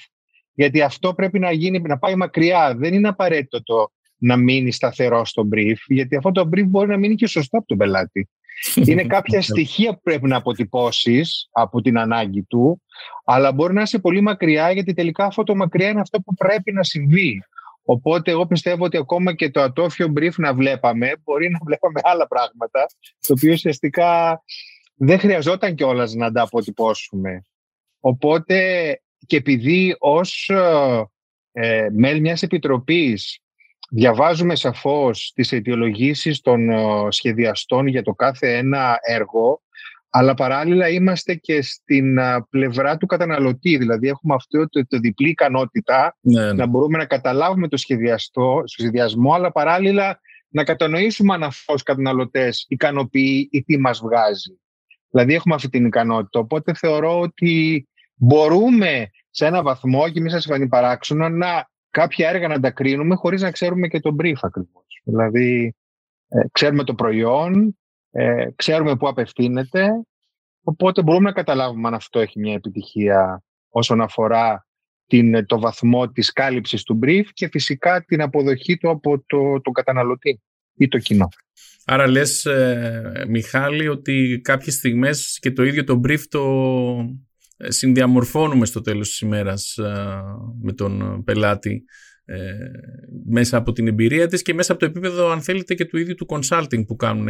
γιατί αυτό πρέπει να γίνει, να πάει μακριά. Δεν είναι απαραίτητο το να μείνει σταθερός στο brief, γιατί αυτό το brief μπορεί να μείνει και σωστό από τον πελάτη. Είναι κάποια <laughs> στοιχεία που πρέπει να αποτυπώσεις από την ανάγκη του, αλλά μπορεί να είσαι πολύ μακριά, γιατί τελικά αυτό το μακριά είναι αυτό που πρέπει να συμβεί. Οπότε εγώ πιστεύω ότι ακόμα και το ατόφιο brief να βλέπαμε, μπορεί να βλέπαμε άλλα πράγματα, το οποίο ουσιαστικά δεν χρειαζόταν κιόλας να τα αποτυπώσουμε. Οπότε και επειδή ως ε, μέλη μιας επιτροπής διαβάζουμε σαφώς τις αιτιολογήσεις των ε, σχεδιαστών για το κάθε ένα έργο, αλλά παράλληλα είμαστε και στην πλευρά του καταναλωτή. Δηλαδή έχουμε αυτό το, το διπλή ικανότητα ναι, ναι. να μπορούμε να καταλάβουμε το σχεδιαστό, σχεδιασμό, αλλά παράλληλα να κατανοήσουμε αν αυτό καταναλωτές ικανοποιεί ή τι μας βγάζει. Δηλαδή έχουμε αυτή την ικανότητα. Οπότε θεωρώ ότι μπορούμε σε ένα βαθμό, και μη σας φανεί παράξενο, να κάποια έργα να τα κρίνουμε χωρίς να ξέρουμε και τον brief ακριβώς. Δηλαδή ε, ξέρουμε το προϊόν, ε, ξέρουμε πού απευθύνεται, οπότε μπορούμε να καταλάβουμε αν αυτό έχει μια επιτυχία όσον αφορά την, το βαθμό της κάλυψης του brief και φυσικά την αποδοχή του από το, το καταναλωτή ή το κοινό. Άρα λες, ε, Μιχάλη, ότι κάποιες στιγμές και το ίδιο το brief το ε, συνδιαμορφώνουμε στο τέλος της ημέρας ε, με τον πελάτη ε, μέσα από την εμπειρία της και μέσα από το επίπεδο, αν θέλετε, και του ίδιου του consulting που κάνουν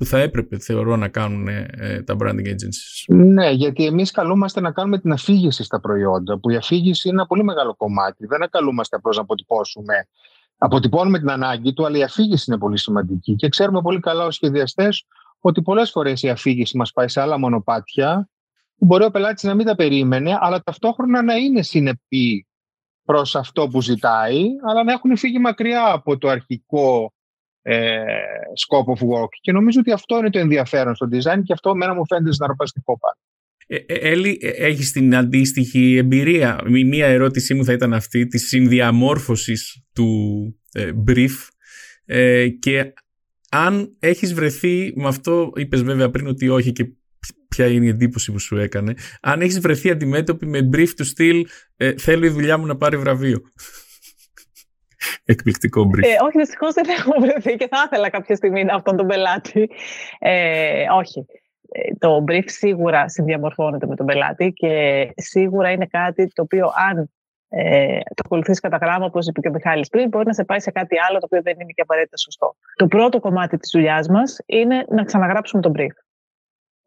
που θα έπρεπε, θεωρώ, να κάνουν ε, τα branding agencies. Ναι, γιατί εμείς καλούμαστε να κάνουμε την αφήγηση στα προϊόντα, που η αφήγηση είναι ένα πολύ μεγάλο κομμάτι. Δεν καλούμαστε απλώς να αποτυπώσουμε. Αποτυπώνουμε την ανάγκη του, αλλά η αφήγηση είναι πολύ σημαντική. Και ξέρουμε πολύ καλά ως σχεδιαστές ότι πολλές φορές η αφήγηση μας πάει σε άλλα μονοπάτια, που μπορεί ο πελάτης να μην τα περίμενε, αλλά ταυτόχρονα να είναι συνεπή προς αυτό που ζητάει, αλλά να έχουν φύγει μακριά από το αρχικό ε, scope of work. Και νομίζω ότι αυτό είναι το ενδιαφέρον στο design και αυτό μένα μου φαίνεται συναρπαστικό πάντα. Ε, ε, Έλλη, ε, έχεις την αντίστοιχη εμπειρία; Μία ερώτησή μου θα ήταν αυτή της συνδιαμόρφωσης του ε, brief ε, και αν έχεις βρεθεί, με αυτό είπες βέβαια πριν ότι όχι και ποια είναι η εντύπωση που σου έκανε, αν έχεις βρεθεί αντιμέτωπη με brief του στυλ ε, θέλω η δουλειά μου να πάρει βραβείο. Εκπληκτικό brief. Ε, όχι, δυστυχώς δεν έχω βρεθεί και θα ήθελα κάποια στιγμή να αυτόν τον πελάτη. Ε, όχι. Ε, το brief σίγουρα συνδιαμορφώνεται με τον πελάτη και σίγουρα είναι κάτι το οποίο αν ε, το ακολουθήσει κατά γράμμα, όπως είπε και ο Μιχάλης πριν, μπορεί να σε πάει σε κάτι άλλο το οποίο δεν είναι και απαραίτητα σωστό. Το πρώτο κομμάτι της δουλειάς μας είναι να ξαναγράψουμε τον brief.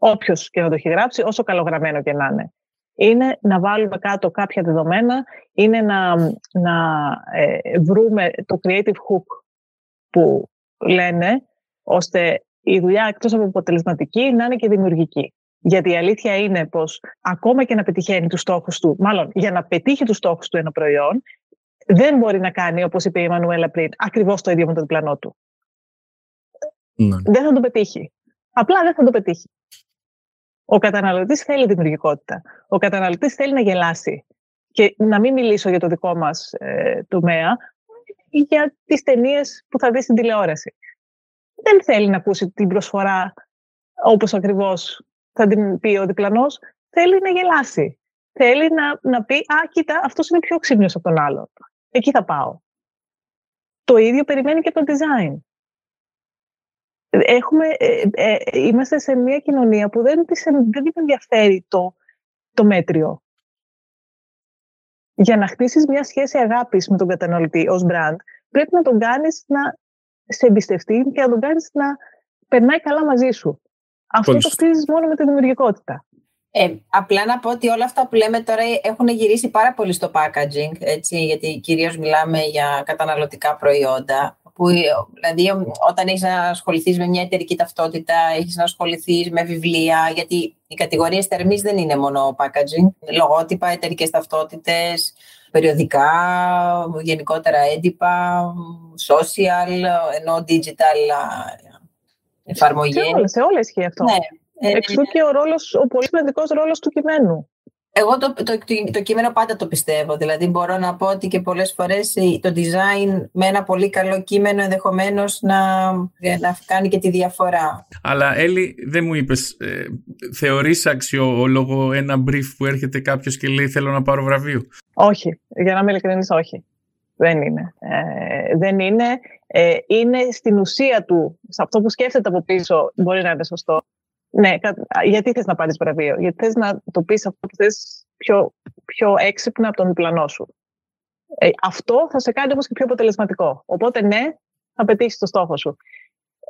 Όποιος και να το έχει γράψει, όσο καλογραμμένο και να είναι είναι να βάλουμε κάτω κάποια δεδομένα, είναι να, να ε, βρούμε το creative hook που λένε, ώστε η δουλειά εκτός από αποτελεσματική να είναι και δημιουργική. Γιατί η αλήθεια είναι πως ακόμα και να πετυχαίνει τους στόχους του, μάλλον για να πετύχει τους στόχους του ένα προϊόν, δεν μπορεί να κάνει, όπως είπε η Μανουέλα πριν, ακριβώς το ίδιο με τον διπλανό του. Ναι. Δεν θα το πετύχει. Απλά δεν θα το πετύχει. Ο καταναλωτής θέλει δημιουργικότητα. Ο καταναλωτής θέλει να γελάσει. Και να μην μιλήσω για το δικό μας ε, τομέα, για τις ταινίες που θα δεις στην τηλεόραση. Δεν θέλει να ακούσει την προσφορά όπως ακριβώς θα την πει ο διπλανός. Θέλει να γελάσει. Θέλει να, να πει «Α, κοίτα, αυτός είναι πιο ξύπνιος από τον άλλο. Εκεί θα πάω». Το ίδιο περιμένει και το design έχουμε, ε, ε, είμαστε σε μια κοινωνία που δεν της, δεν ενδιαφέρει το, το μέτριο. Για να χτίσεις μια σχέση αγάπης με τον καταναλωτή ως brand, πρέπει να τον κάνεις να σε εμπιστευτεί και να τον κάνεις να περνάει καλά μαζί σου. Αυτό το χτίζεις μόνο με τη δημιουργικότητα. Ε, απλά να πω ότι όλα αυτά που λέμε τώρα έχουν γυρίσει πάρα πολύ στο packaging, έτσι, γιατί κυρίως μιλάμε για καταναλωτικά προϊόντα που δηλαδή όταν έχεις να ασχοληθείς με μια εταιρική ταυτότητα, έχεις να ασχοληθείς με βιβλία, γιατί οι κατηγορίες θερμής δεν είναι μόνο packaging, λογότυπα, εταιρικές ταυτότητες, περιοδικά, γενικότερα έντυπα, social, ενώ digital εφαρμογές. Σε όλα, σε όλα ισχύει αυτό. Ναι. Εξού και ο, ρόλος, ο πολύ σημαντικός ρόλος του κειμένου. Εγώ το, το, το, κείμενο πάντα το πιστεύω. Δηλαδή μπορώ να πω ότι και πολλές φορές το design με ένα πολύ καλό κείμενο ενδεχομένως να, να κάνει και τη διαφορά. Αλλά Έλλη δεν μου είπες, ε, θεωρείς αξιόλογο ένα brief που έρχεται κάποιος και λέει θέλω να πάρω βραβείο. Όχι, για να είμαι ειλικρινής όχι. Δεν είναι. Ε, δεν είναι. Ε, είναι στην ουσία του, σε αυτό που σκέφτεται από πίσω μπορεί να είναι σωστό. Ναι, γιατί θες να πάρεις βραβείο; Γιατί θες να το πεις αυτό που θες πιο, πιο έξυπνα από τον διπλανό σου. Ε, αυτό θα σε κάνει όμως και πιο αποτελεσματικό. Οπότε ναι, θα πετύχεις το στόχο σου.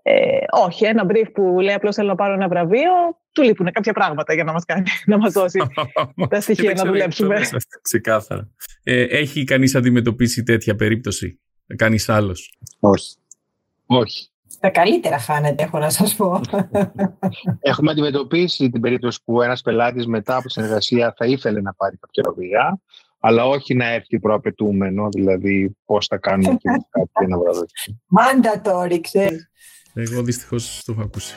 Ε, όχι, ένα brief που λέει απλώς θέλω να πάρω ένα βραβείο, του λείπουν κάποια πράγματα για να μας, κάνει, <laughs> να μας δώσει <laughs> τα στοιχεία να δουλέψουμε. Ξεκάθαρα. Ε, έχει κανείς αντιμετωπίσει τέτοια περίπτωση, κανείς άλλος; Όχι. Όχι. Τα καλύτερα χάνετε, έχω να σας πω. Έχουμε αντιμετωπίσει την περίπτωση που ένας πελάτης μετά από συνεργασία θα ήθελε να πάρει κάποια βραβεία, αλλά όχι να έρθει προαπαιτούμενο, δηλαδή πώς θα κάνουμε και <laughs> κάτι να βραβεύσουμε. Mandatory, ξέρεις. Εγώ δυστυχώς το έχω ακούσει.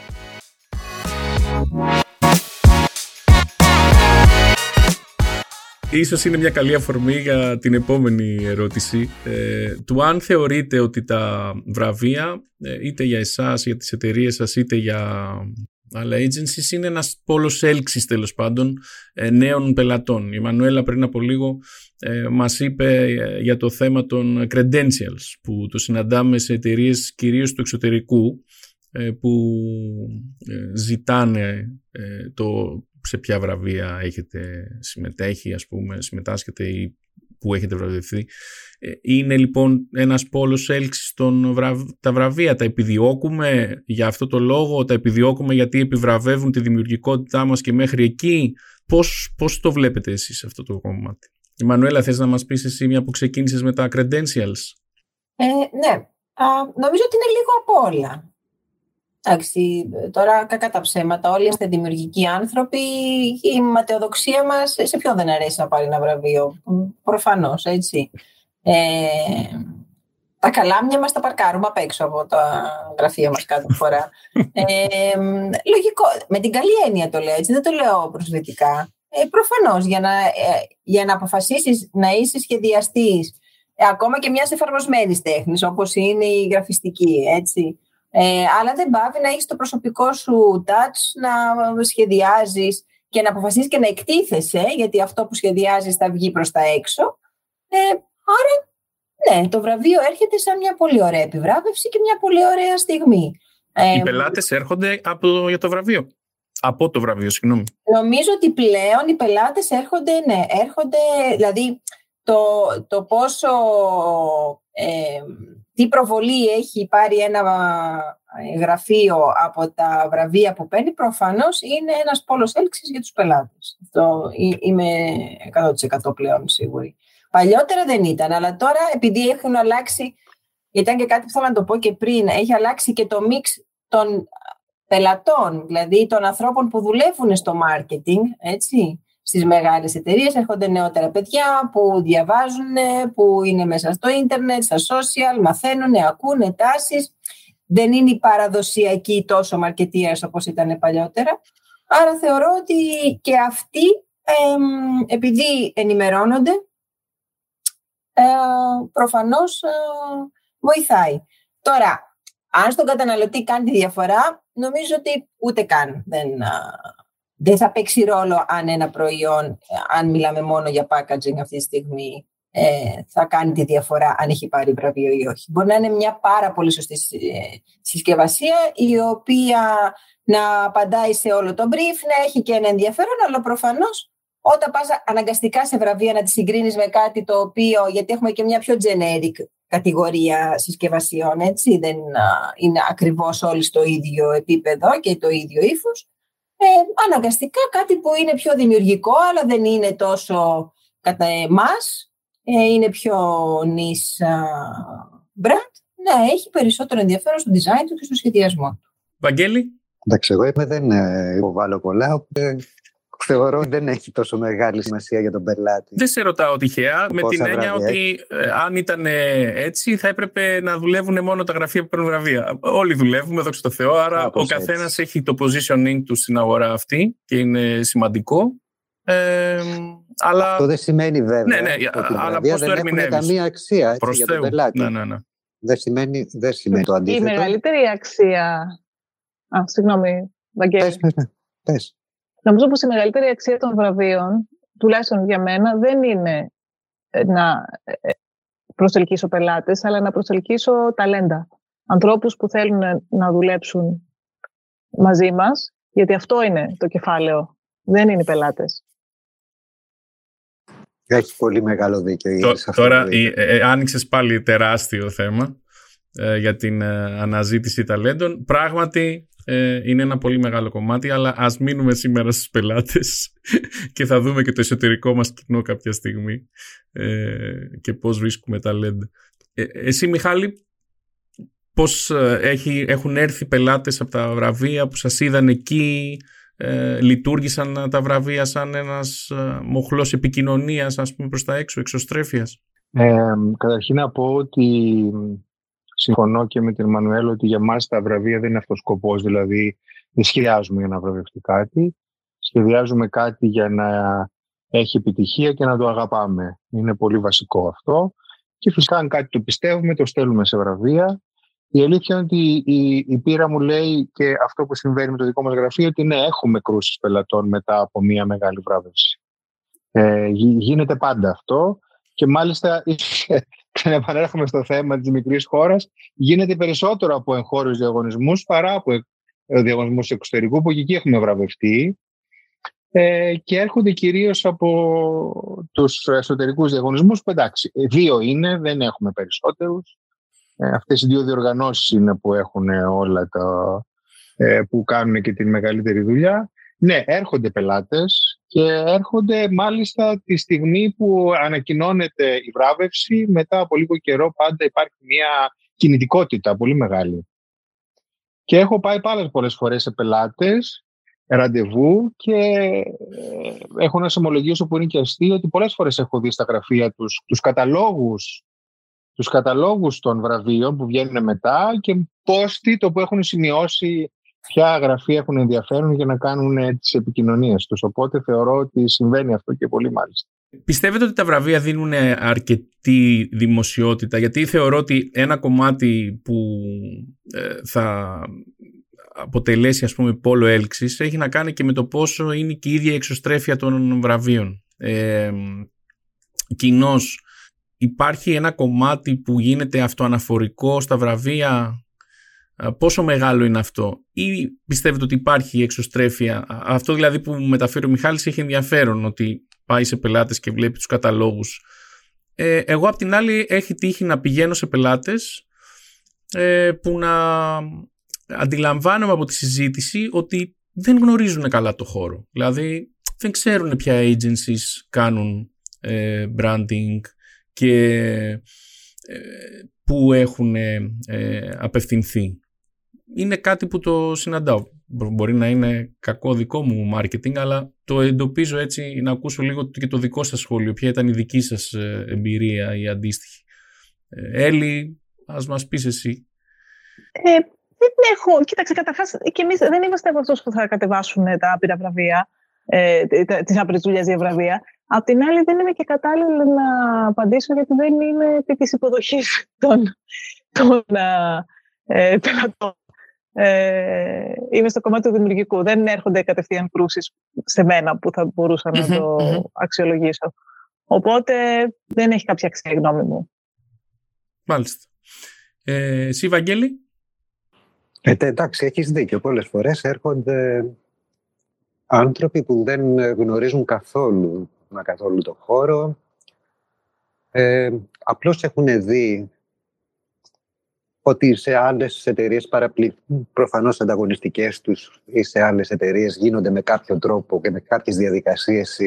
Ίσως είναι μια καλή αφορμή για την επόμενη ερώτηση ε, του αν θεωρείτε ότι τα βραβεία ε, είτε για εσάς, για τις εταιρείες σας είτε για άλλα agencies είναι ένας πόλος έλξης τέλος πάντων ε, νέων πελατών. Η Μανουέλα πριν από λίγο ε, μας είπε ε, για το θέμα των credentials που το συναντάμε σε εταιρείες κυρίως του εξωτερικού ε, που ζητάνε το σε ποια βραβεία έχετε συμμετέχει, ας πούμε, συμμετάσχετε ή που έχετε βραβευθεί. Ε, είναι λοιπόν ένας πόλος έλξης των τα βραβεία. Τα επιδιώκουμε για αυτό το λόγο, τα επιδιώκουμε γιατί επιβραβεύουν τη δημιουργικότητά μας και μέχρι εκεί. Πώς, πώς το βλέπετε εσείς αυτό το κομμάτι; Η Μανουέλα, θες να μας πεις εσύ μια που ξεκίνησες με τα credentials; Ε, ναι, Α, νομίζω ότι είναι λίγο απ' όλα. Εντάξει, τώρα κακά τα ψέματα. Όλοι είμαστε δημιουργικοί άνθρωποι. Η ματαιοδοξία μας, σε ποιον δεν αρέσει να πάρει ένα βραβείο; Προφανώς, έτσι. Ε, τα καλάμια μας τα παρκάρουμε απ' έξω από τα γραφεία μας κάθε φορά. Ε, λογικό, με την καλή έννοια το λέω έτσι, δεν το λέω προσβλητικά. Ε, προφανώς, για να, ε, για να αποφασίσεις να είσαι σχεδιαστής, ε, ακόμα και μιας εφαρμοσμένης τέχνης, όπως είναι η γραφιστική, έτσι, ε, αλλά δεν πάβει να έχεις το προσωπικό σου touch, να σχεδιάζεις και να αποφασίσεις και να εκτίθεσαι, γιατί αυτό που σχεδιάζεις θα βγει προς τα έξω. Ε, άρα, ναι, το βραβείο έρχεται σαν μια πολύ ωραία επιβράβευση και μια πολύ ωραία στιγμή. Οι ε, πελάτες έρχονται από, για το βραβείο. Από το βραβείο, συγγνώμη. Νομίζω ότι πλέον οι πελάτες έρχονται, ναι, έρχονται, δηλαδή το, το πόσο ε, τι προβολή έχει πάρει ένα ε, γραφείο από τα βραβεία που παίρνει, προφανώς είναι ένας πόλος έλξης για τους πελάτες. Αυτό είμαι 100% πλέον σίγουρη. Παλιότερα δεν ήταν, αλλά τώρα επειδή έχουν αλλάξει, ήταν και κάτι που θέλω να το πω και πριν, έχει αλλάξει και το μίξ των πελατών, δηλαδή των ανθρώπων που δουλεύουν στο marketing, έτσι στις μεγάλες εταιρείες έρχονται νεότερα παιδιά που διαβάζουν, που είναι μέσα στο ίντερνετ, στα social, μαθαίνουν, ακούνε τάσεις. Δεν είναι η παραδοσιακή τόσο μαρκετίας όπως ήταν παλιότερα. Άρα θεωρώ ότι και αυτοί επειδή ενημερώνονται ε, προφανώς ε, βοηθάει. Τώρα, αν στον καταναλωτή κάνει τη διαφορά, νομίζω ότι ούτε καν δεν, δεν θα παίξει ρόλο αν ένα προϊόν, αν μιλάμε μόνο για packaging αυτή τη στιγμή, ε, θα κάνει τη διαφορά αν έχει πάρει βραβείο ή όχι. Μπορεί να είναι μια πάρα πολύ σωστή ε, συσκευασία η οποία να απαντάει σε όλο το brief, να έχει και ένα ενδιαφέρον, αλλά προφανώς όταν πας αναγκαστικά σε βραβεία να τη συγκρίνεις με κάτι το οποίο, γιατί έχουμε και μια πιο generic κατηγορία συσκευασιών, έτσι, δεν είναι ακριβώς όλοι στο ίδιο επίπεδο και το ίδιο ύφος, ε, αναγκαστικά κάτι που είναι πιο δημιουργικό, αλλά δεν είναι τόσο κατά εμάς, ε, είναι πιο νης brand, ναι, έχει περισσότερο ενδιαφέρον στο design του και στο σχεδιασμό του. Βαγγέλη. Εντάξει, εγώ δεν ε, υποβάλλω πολλά, οπότε θεωρώ ότι δεν έχει τόσο μεγάλη σημασία για τον πελάτη. Δεν σε ρωτάω τυχαία, με την έννοια ότι ε, αν ήταν έτσι θα έπρεπε να δουλεύουν μόνο τα γραφεία που παίρνουν βραβεία. Όλοι δουλεύουμε, δόξα τω Θεώ, άρα ο καθένας έχει το positioning του στην αγορά αυτή και είναι σημαντικό. Ε, αλλά... Αυτό δεν σημαίνει βέβαια ναι, ναι, ότι αλλά πώς δεν το έχουν καμία αξία έτσι, για τον πελάτη. Ναι, ναι, ναι. Δεν σημαίνει, δεν σημαίνει το αντίθετο. Η μεγαλύτερη αξία... Α, συγγνώμη, Βαγγέλη. Πες, πες, πες. Νομίζω πως η μεγαλύτερη αξία των βραβείων, τουλάχιστον για μένα, δεν είναι ε, να ε, προσελκύσω πελάτες, αλλά να προσελκύσω ταλέντα. Ανθρώπους που θέλουν να δουλέψουν μαζί μας, γιατί αυτό είναι το κεφάλαιο. Δεν είναι οι πελάτες. Έχει πολύ μεγάλο δίκιο. Τω, τώρα ε, άνοιξες πάλι τεράστιο θέμα. ε, για την ε, αναζήτηση ταλέντων. Πράγματι, ε, είναι ένα πολύ μεγάλο κομμάτι, αλλά ας μείνουμε σήμερα στους πελάτες <laughs> και θα δούμε και το εσωτερικό μας κοινό κάποια στιγμή και πώς βρίσκουμε ταλέντα. εσύ, Μιχάλη, πώς έχει, έχουν έρθει πελάτες από τα βραβεία που σας είδαν εκεί, ε, λειτουργήσαν τα βραβεία σαν ένας ε, μοχλός επικοινωνίας ας πούμε προς τα έξω, εξωστρέφειας; Ε, καταρχήν να πω ότι συμφωνώ και με την Μανουέλ ότι για μας τα βραβεία δεν είναι αυτός ο σκοπός, δηλαδή δεν σχεδιάζουμε για να βραβευτεί κάτι, σχεδιάζουμε κάτι για να έχει επιτυχία και να το αγαπάμε. Είναι πολύ βασικό αυτό. Και φυσικά αν κάτι το πιστεύουμε, το στέλνουμε σε βραβεία η αλήθεια είναι ότι η, η πείρα μου λέει και αυτό που συμβαίνει με το δικό μας γραφείο ότι ναι, έχουμε κρούσεις πελατών μετά από μια μεγάλη βράβευση. Ε, γίνεται πάντα αυτό και μάλιστα επανέρχομαι στο θέμα της μικρής χώρας γίνεται περισσότερο από εγχώριους διαγωνισμούς παρά από ε, διαγωνισμούς εξωτερικού που και εκεί έχουμε βραβευτεί ε, και έρχονται κυρίως από τους εσωτερικούς διαγωνισμούς που εντάξει, δύο είναι, δεν έχουμε περισσότερους ε, αυτές οι δύο διοργανώσεις είναι που έχουν όλα τα... Ε, που κάνουν και την μεγαλύτερη δουλειά. Ναι, έρχονται πελάτες και έρχονται μάλιστα τη στιγμή που ανακοινώνεται η βράβευση. Μετά από λίγο καιρό πάντα υπάρχει μια κινητικότητα πολύ μεγάλη. Και έχω πάει πάρα πολλές φορές σε πελάτες, ραντεβού και ε, έχω να ομολογήσω που είναι και αστείο ότι πολλές φορές έχω δει στα γραφεία τους τους καταλόγους τους καταλόγους των βραβείων που βγαίνουν μετά και πόστι το που έχουν σημειώσει ποια γραφεία έχουν ενδιαφέρον για να κάνουν τις επικοινωνίες τους. Οπότε θεωρώ ότι συμβαίνει αυτό και πολύ μάλιστα. Πιστεύετε ότι τα βραβεία δίνουν αρκετή δημοσιότητα; Γιατί θεωρώ ότι ένα κομμάτι που ε, θα αποτελέσει ας πούμε πόλο έλξης έχει να κάνει και με το πόσο είναι και η ίδια εξωστρέφεια των βραβείων. Ε, κοινώς υπάρχει ένα κομμάτι που γίνεται αυτοαναφορικό στα βραβεία; Πόσο μεγάλο είναι αυτό; Ή πιστεύετε ότι υπάρχει εξωστρέφεια; Αυτό δηλαδή που μεταφέρει ο Μιχάλης έχει ενδιαφέρον ότι πάει σε πελάτες και βλέπει τους καταλόγους ε, εγώ απ' την άλλη έχει τύχει να πηγαίνω σε πελάτες ε, που να αντιλαμβάνομαι από τη συζήτηση ότι δεν γνωρίζουν καλά το χώρο δηλαδή δεν ξέρουν ποια agencies κάνουν ε, branding και ε, που έχουν ε, απευθυνθεί. Είναι κάτι που το συναντάω. Μπορεί να είναι κακό δικό μου marketing, αλλά το εντοπίζω έτσι να ακούσω λίγο και το δικό σας σχόλιο. Ποια ήταν η δική σας ε, εμπειρία ή αντίστοιχη. Έλλη, ας μας πεις εσύ. Ε, δεν έχω. Κοίταξε, καταρχάς και εμείς δεν είμαστε από αυτούς που θα κατεβάσουν τα άπειρα βραβεία, ε, τις άπειρες δουλειές για βραβεία. Απ' την άλλη δεν είμαι και κατάλληλη να απαντήσω γιατί δεν είμαι επί της υποδοχής των, των ε, πελατών. Ε, είμαι στο κομμάτι του δημιουργικού. Δεν έρχονται κατευθείαν κρούσεις σε μένα που θα μπορούσα να το αξιολογήσω. Οπότε δεν έχει κάποια αξία γνώμη μου. Μάλιστα. Ε, εσύ, Βαγγέλη; Ε, εντάξει, έχεις δίκιο. Πολλές φορές έρχονται άνθρωποι που δεν γνωρίζουν καθόλου μα καθόλου το χώρο. Ε, απλώς έχουν δει ότι σε άλλες εταιρείες παραπλή, προφανώς ανταγωνιστικές τους ή σε άλλες εταιρείες γίνονται με κάποιο τρόπο και με κάποιες διαδικασίες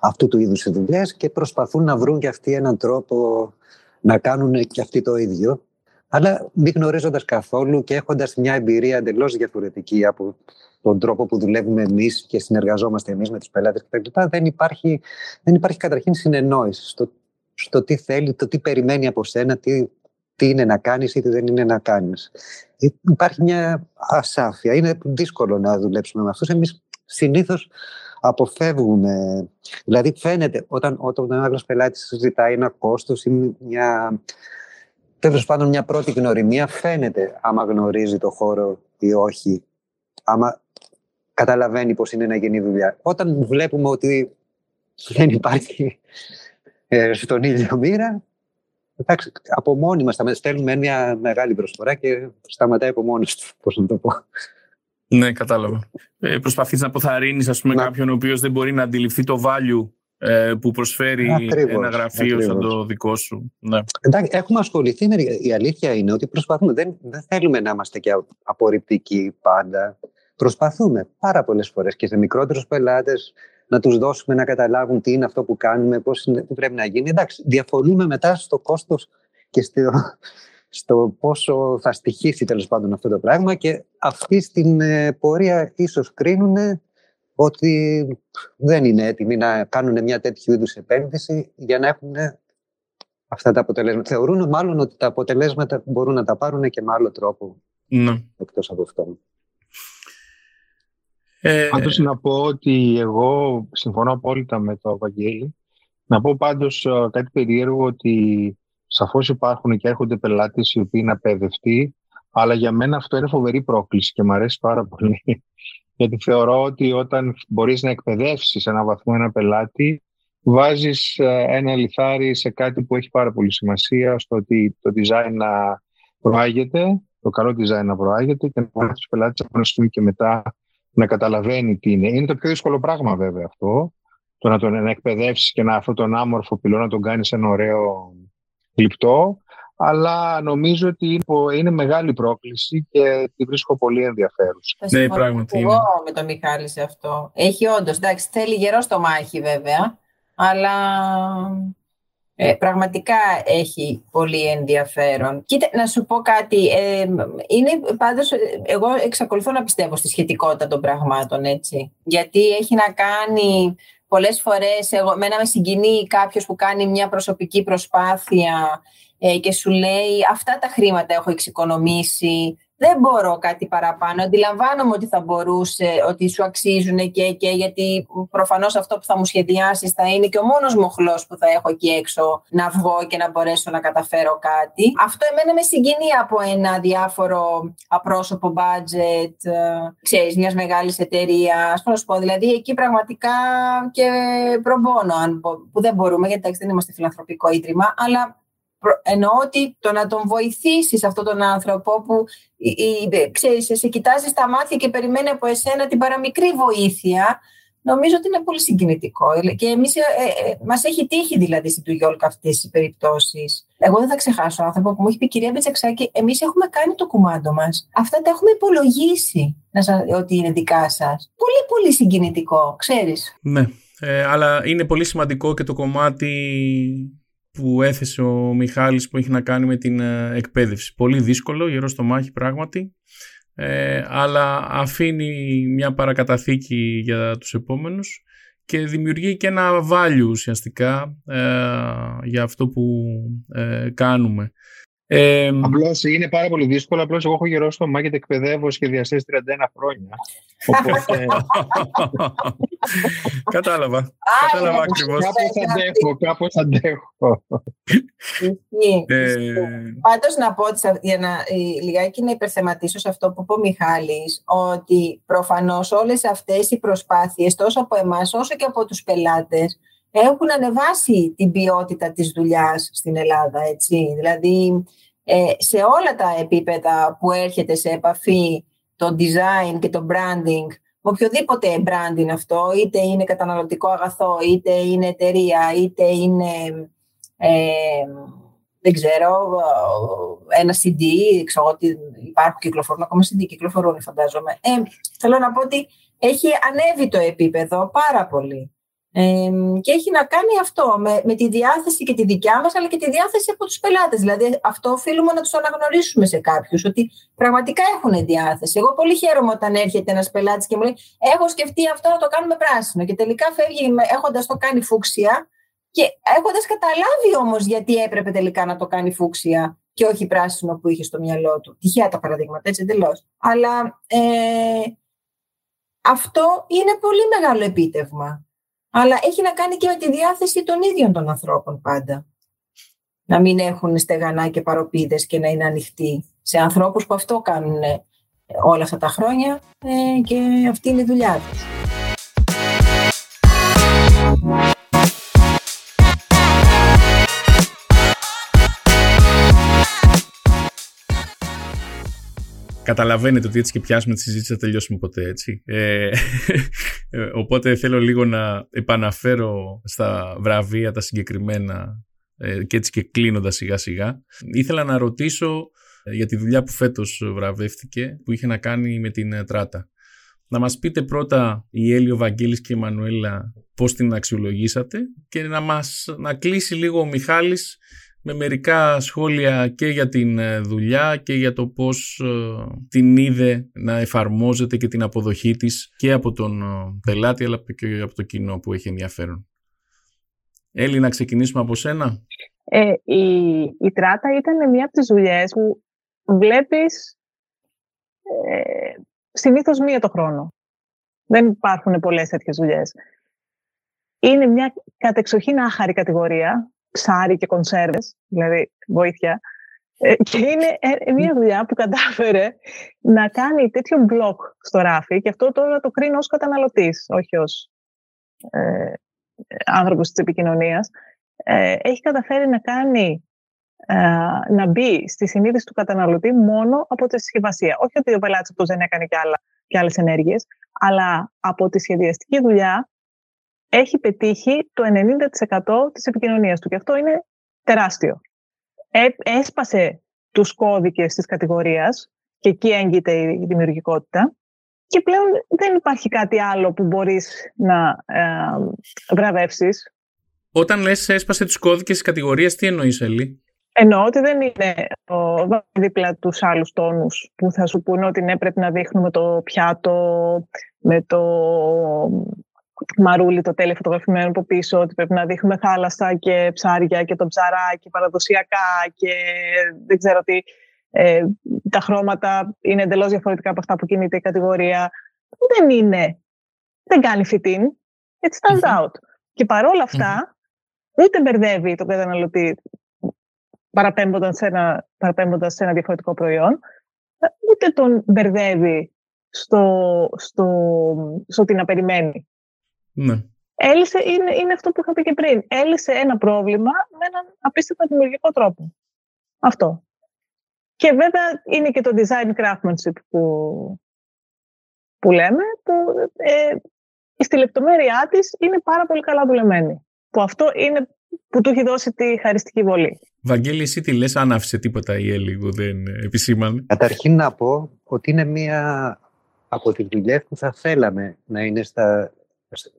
αυτού του είδους οι δουλειές και προσπαθούν να βρουν και αυτοί έναν τρόπο να κάνουν και αυτοί το ίδιο. Αλλά μην γνωρίζοντας καθόλου και έχοντας μια εμπειρία εντελώς διαφορετική από τον τρόπο που δουλεύουμε εμείς και συνεργαζόμαστε εμείς με τους πελάτες κτλ., δεν υπάρχει, δεν υπάρχει καταρχήν συνεννόηση στο, στο τι θέλει, το τι περιμένει από σένα, τι, τι είναι να κάνεις ή τι δεν είναι να κάνεις. Ε, υπάρχει μια ασάφεια. Είναι δύσκολο να δουλέψουμε με αυτούς. Εμείς συνήθως αποφεύγουμε. Δηλαδή, φαίνεται όταν, όταν ένα άλλο πελάτης ζητάει ένα κόστος ή μια. Τέλος πάντων, μια πρώτη γνωριμία φαίνεται άμα γνωρίζει το χώρο ή όχι. Άμα καταλαβαίνει πώς είναι να γίνει δουλειά. Όταν βλέπουμε ότι δεν υπάρχει ε, στον ίδιο μοίρα, εντάξει, από μόνοι μας θα στέλνουμε μια μεγάλη προσφορά και σταματάει από μόνος τους, πώς να το πω. Ναι, κατάλαβα. Ε, προσπαθείς να αποθαρρύνεις ας πούμε, κάποιον ο οποίος δεν μπορεί να αντιληφθεί το value ε, που προσφέρει Ακριβώς, ένα γραφείο ακριβώς. σαν το δικό σου. Ναι. Εντάξει, έχουμε ασχοληθεί με. Η αλήθεια είναι ότι προσπαθούμε. Δεν, δεν θέλουμε να είμαστε και απορριπτικοί πάντα. Προσπαθούμε πάρα πολλές φορές και σε μικρότερους πελάτες να τους δώσουμε να καταλάβουν τι είναι αυτό που κάνουμε, πώς είναι, τι πρέπει να γίνει. Εντάξει, διαφωνούμε μετά στο κόστος και στο, στο πόσο θα στοιχήσει τέλος πάντων αυτό το πράγμα και αυτή στην ε, πορεία ίσως κρίνουν ότι δεν είναι έτοιμοι να κάνουν μια τέτοιου είδους επένδυση για να έχουν αυτά τα αποτελέσματα. Θεωρούν μάλλον ότι τα αποτελέσματα μπορούν να τα πάρουν και με άλλο τρόπο ναι. εκτός από αυτό. Ε, Πάντως να πω ότι εγώ συμφωνώ απόλυτα με το Βαγγέλη. Να πω πάντως ε, κάτι περίεργο ότι σαφώς υπάρχουν και έρχονται πελάτες οι οποίοι είναι απέδευτοι, αλλά για μένα αυτό είναι φοβερή πρόκληση και μου αρέσει πάρα πολύ. <laughs> Γιατί θεωρώ ότι όταν μπορείς να εκπαιδεύσεις ένα βαθμό ένα πελάτη, βάζεις ε, ένα λιθάρι σε κάτι που έχει πάρα πολύ σημασία, στο ότι το design να προάγεται, το καλό design να προάγεται και να βοηθήσει τους πελάτες να πούμε και μετά να καταλαβαίνει τι είναι. Είναι το πιο δύσκολο πράγμα βέβαια αυτό, το να τον να εκπαιδεύσεις και να αυτόν τον άμορφο πυλό να τον κάνεις ένα ωραίο λιπτό, αλλά νομίζω ότι είναι, είναι μεγάλη πρόκληση και τη βρίσκω πολύ ενδιαφέρουσα. Θα Ναι, συμφωνήσω πράγματι Εγώ είναι. με τον Μιχάλη σε αυτό. Έχει όντως, εντάξει, θέλει γερό στο μάχη βέβαια, αλλά ε, πραγματικά έχει πολύ ενδιαφέρον. Κοίτα, να σου πω κάτι. Ε, είναι πάντως, ε, εγώ εξακολουθώ να πιστεύω στη σχετικότητα των πραγμάτων, έτσι. Γιατί έχει να κάνει πολλές φορές, εγώ, μένα με συγκινεί κάποιος που κάνει μια προσωπική προσπάθεια ε, και σου λέει αυτά τα χρήματα έχω εξοικονομήσει, δεν μπορώ κάτι παραπάνω. Αντιλαμβάνομαι ότι θα μπορούσε, ότι σου αξίζουν και, και γιατί προφανώς αυτό που θα μου σχεδιάσεις θα είναι και ο μόνος μοχλός που θα έχω εκεί έξω να βγω και να μπορέσω να καταφέρω κάτι. Αυτό εμένα με συγκινεί από ένα διάφορο απρόσωπο budget, ε, ξέρεις, μιας μεγάλης εταιρείας. Πώς να σου πω, δηλαδή εκεί πραγματικά και προμπόνο, αν μπο- που δεν μπορούμε, γιατί εντάξει, δεν είμαστε φιλανθρωπικό ίδρυμα, αλλά προ- εννοώ ότι το να τον βοηθήσεις αυτόν τον άνθρωπο που η- η- ξέρεις, σε κοιτάζει στα μάτια και περιμένει από εσένα την παραμικρή βοήθεια, νομίζω ότι είναι πολύ συγκινητικό. Και εμείς, ε, ε, μας έχει τύχει δηλαδή στην του Γιόλκα αυτές τις περιπτώσεις. Εγώ δεν θα ξεχάσω άνθρωπο που μου έχει πει κυρία Μπετσαξάκη, εμείς έχουμε κάνει το κουμάντο μας. Αυτά τα έχουμε υπολογίσει να σας, ότι είναι δικά σας. Πολύ πολύ συγκινητικό, ξέρεις. Ναι, ε, αλλά είναι πολύ σημαντικό και το κομμάτι που έθεσε ο Μιχάλης που έχει να κάνει με την ε, εκπαίδευση. Πολύ δύσκολο, γερό στο μάχη πράγματι, ε, αλλά αφήνει μια παρακαταθήκη για τους επόμενους και δημιουργεί και ένα value ουσιαστικά ε, για αυτό που ε, κάνουμε. Ε, Απλώς είναι πάρα πολύ δύσκολο. Απλώς εγώ έχω γερό στο μάκετ εκπαιδεύω σχεδιαστές 31 χρόνια. Οπότε <laughs> Κατάλαβα. Κατάλαβα ακριβώς. κάπω αντέχω, κάπω αντέχω. Ισχύει, Ε, ισχύει. Πάντως να πω ότι σε- για να ε, λιγάκι να υπερθεματίσω σε αυτό που είπε ο Μιχάλης ότι προφανώς όλες αυτές οι προσπάθειες τόσο από εμάς όσο και από τους πελάτες έχουν ανεβάσει την ποιότητα της δουλειάς στην Ελλάδα, έτσι. Δηλαδή ε, σε όλα τα επίπεδα που έρχεται σε επαφή το design και το branding με οποιοδήποτε brand είναι αυτό, είτε είναι καταναλωτικό αγαθό, είτε είναι εταιρεία, είτε είναι ε, δεν ξέρω, ένα CD, ξέρω ότι υπάρχουν κυκλοφορούν, ακόμα CD κυκλοφορούν φαντάζομαι. Ε, θέλω να πω ότι έχει ανέβει το επίπεδο πάρα πολύ. Ε, και έχει να κάνει αυτό με, με τη διάθεση και τη δικιά μας αλλά και τη διάθεση από τους πελάτες δηλαδή αυτό οφείλουμε να τους αναγνωρίσουμε σε κάποιους ότι πραγματικά έχουν διάθεση εγώ πολύ χαίρομαι όταν έρχεται ένας πελάτης και μου λέει έχω σκεφτεί αυτό να το κάνουμε πράσινο και τελικά φεύγει με- έχοντας το κάνει φούξια και έχοντας καταλάβει όμως γιατί έπρεπε τελικά να το κάνει φούξια και όχι πράσινο που είχε στο μυαλό του. Τυχαία τα παραδείγματα, έτσι εντελώς. Αλλά ε, αυτό είναι πολύ μεγάλο επίτευγμα. Αλλά έχει να κάνει και με τη διάθεση των ίδιων των ανθρώπων πάντα. Να μην έχουν στεγανά και παροπίδες και να είναι ανοιχτοί σε ανθρώπους που αυτό κάνουν ε, όλα αυτά τα χρόνια ε, και αυτή είναι η δουλειά τους. Καταλαβαίνετε ότι έτσι και πιάσουμε τη συζήτηση θα τελειώσουμε ποτέ έτσι. Ε, <laughs> οπότε θέλω λίγο να επαναφέρω στα βραβεία τα συγκεκριμένα ε, και έτσι και κλείνοντας σιγά σιγά. Ήθελα να ρωτήσω ε, για τη δουλειά που φέτος βραβεύτηκε που είχε να κάνει με την ε, τράτα. Να μας πείτε πρώτα η Έλιο Βαγγέλης και η Μανουέλα πώς την αξιολογήσατε και να μας να κλείσει λίγο ο Μιχάλης με μερικά σχόλια και για την ε, δουλειά και για το πώς ε, την είδε να εφαρμόζεται και την αποδοχή της και από τον ε, πελάτη αλλά και από το κοινό που έχει ενδιαφέρον. Έλλη, να ξεκινήσουμε από σένα. Ε, η, η τράτα ήταν μια από τις δουλειές που βλέπεις ε, συνήθως μία το χρόνο. Δεν υπάρχουν πολλές τέτοιες δουλειές. Είναι μια κατεξοχήν άχαρη κατηγορία ψάρι και κονσέρβες, δηλαδή βοήθεια. Ε, και είναι ε, μια δουλειά που κατάφερε να κάνει τέτοιο μπλοκ στο ράφι και αυτό τώρα το κρίνω ως καταναλωτής, όχι ως ε, άνθρωπος της επικοινωνίας. Ε, έχει καταφέρει να κάνει ε, να μπει στη συνείδηση του καταναλωτή μόνο από τη συσκευασία. Όχι ότι ο πελάτης αυτός δεν έκανε και, άλλα, και άλλες ενέργειες, αλλά από τη σχεδιαστική δουλειά έχει πετύχει το 90% της επικοινωνίας του και αυτό είναι τεράστιο. Ε, έσπασε τους κώδικες της κατηγορίας και εκεί έγκυται η δημιουργικότητα και πλέον δεν υπάρχει κάτι άλλο που μπορείς να ε, βραβεύσεις. Όταν λες έσπασε τους κώδικες της κατηγορίας, τι εννοείς, Ελή; Εννοώ ότι δεν είναι δίπλα τους άλλους τόνους που θα σου πούνε ότι ναι, πρέπει να δείχνουμε το πιάτο με το μαρούλι το τέλειο φωτογραφημένο από πίσω, ότι πρέπει να δείχνουμε θάλασσα και ψάρια και το ψαράκι παραδοσιακά και δεν ξέρω τι. Ε, τα χρώματα είναι εντελώς διαφορετικά από αυτά που κινείται η κατηγορία. Δεν είναι. Δεν κάνει fit-in. It stands out. Και παρόλα αυτά, ούτε μπερδεύει τον καταναλωτή παραπέμποντας σε, ένα, παραπέμποντας σε ένα διαφορετικό προϊόν, ούτε τον μπερδεύει στο, στο, στο τι να περιμένει. Ναι. Έλυσε, είναι, είναι αυτό που είχα πει και πριν. Έλυσε ένα πρόβλημα με έναν απίστευτα δημιουργικό τρόπο. Αυτό. Και βέβαια είναι και το design craftsmanship που, που λέμε, που ε, στη λεπτομέρειά της είναι πάρα πολύ καλά δουλεμένη. Που αυτό είναι που του έχει δώσει τη χαριστική βολή. Βαγγέλη, εσύ τι λες, αν άφησε τίποτα η Έλλη δεν επισήμανε. Καταρχήν να πω ότι είναι μία από τις δουλειές που θα θέλαμε να είναι στα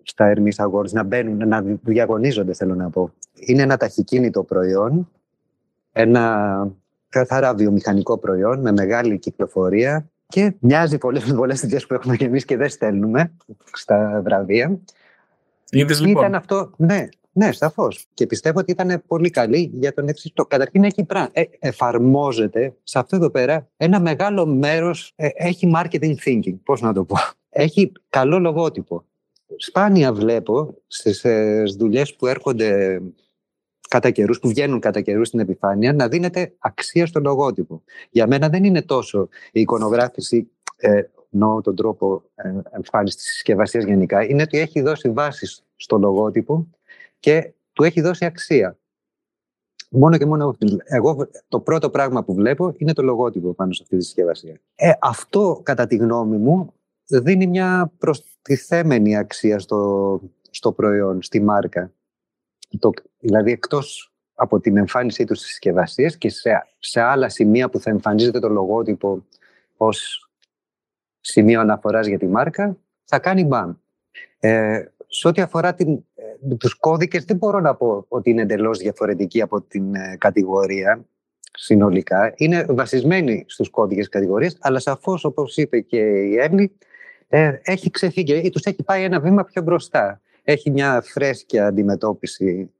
στα Hermes Awards, να μπαίνουν, να διαγωνίζονται θέλω να πω. Είναι ένα ταχυκίνητο προϊόν, ένα καθαρά βιομηχανικό προϊόν με μεγάλη κυκλοφορία και μοιάζει πολλές με πολλές δουλειές που έχουμε και εμείς και δεν στέλνουμε στα βραβεία. Είδες λοιπόν. Ήταν αυτό, ναι, ναι, σαφώς. Και πιστεύω ότι ήταν πολύ καλή για τον εξή. Καταρχήν έχει πρά... ε, εφαρμόζεται σε αυτό εδώ πέρα ένα μεγάλο μέρος. Ε, έχει marketing thinking. Πώς να το πω. Έχει καλό λογότυπο σπάνια βλέπω στις ε, δουλειές που έρχονται κατά καιρούς, που βγαίνουν κατά καιρούς στην επιφάνεια, να δίνεται αξία στο λογότυπο. Για μένα δεν είναι τόσο η εικονογράφηση, ε, εννοώ τον τρόπο ε, εμφάνισης της συσκευασίας γενικά, είναι ότι έχει δώσει βάση στο λογότυπο και του έχει δώσει αξία. Μόνο και μόνο εγώ το πρώτο πράγμα που βλέπω είναι το λογότυπο πάνω σε αυτή τη συσκευασία. Ε, αυτό κατά τη γνώμη μου δίνει μια προστιθέμενη αξία στο, στο προϊόν, στη μάρκα. Το, δηλαδή εκτός από την εμφάνισή τους στις συσκευασίες και σε, σε άλλα σημεία που θα εμφανίζεται το λογότυπο ως σημείο αναφοράς για τη μάρκα, θα κάνει μπαμ. Ε, σε ό,τι αφορά την, ε, τους κώδικες, δεν μπορώ να πω ότι είναι εντελώς διαφορετική από την ε, κατηγορία συνολικά. Είναι βασισμένη στους κώδικες κατηγορίες, αλλά σαφώς, όπως είπε και η Έμνη, ε, έχει ξεφύγει ή τους έχει πάει ένα βήμα πιο μπροστά. Έχει μια φρέσκια αντιμετώπιση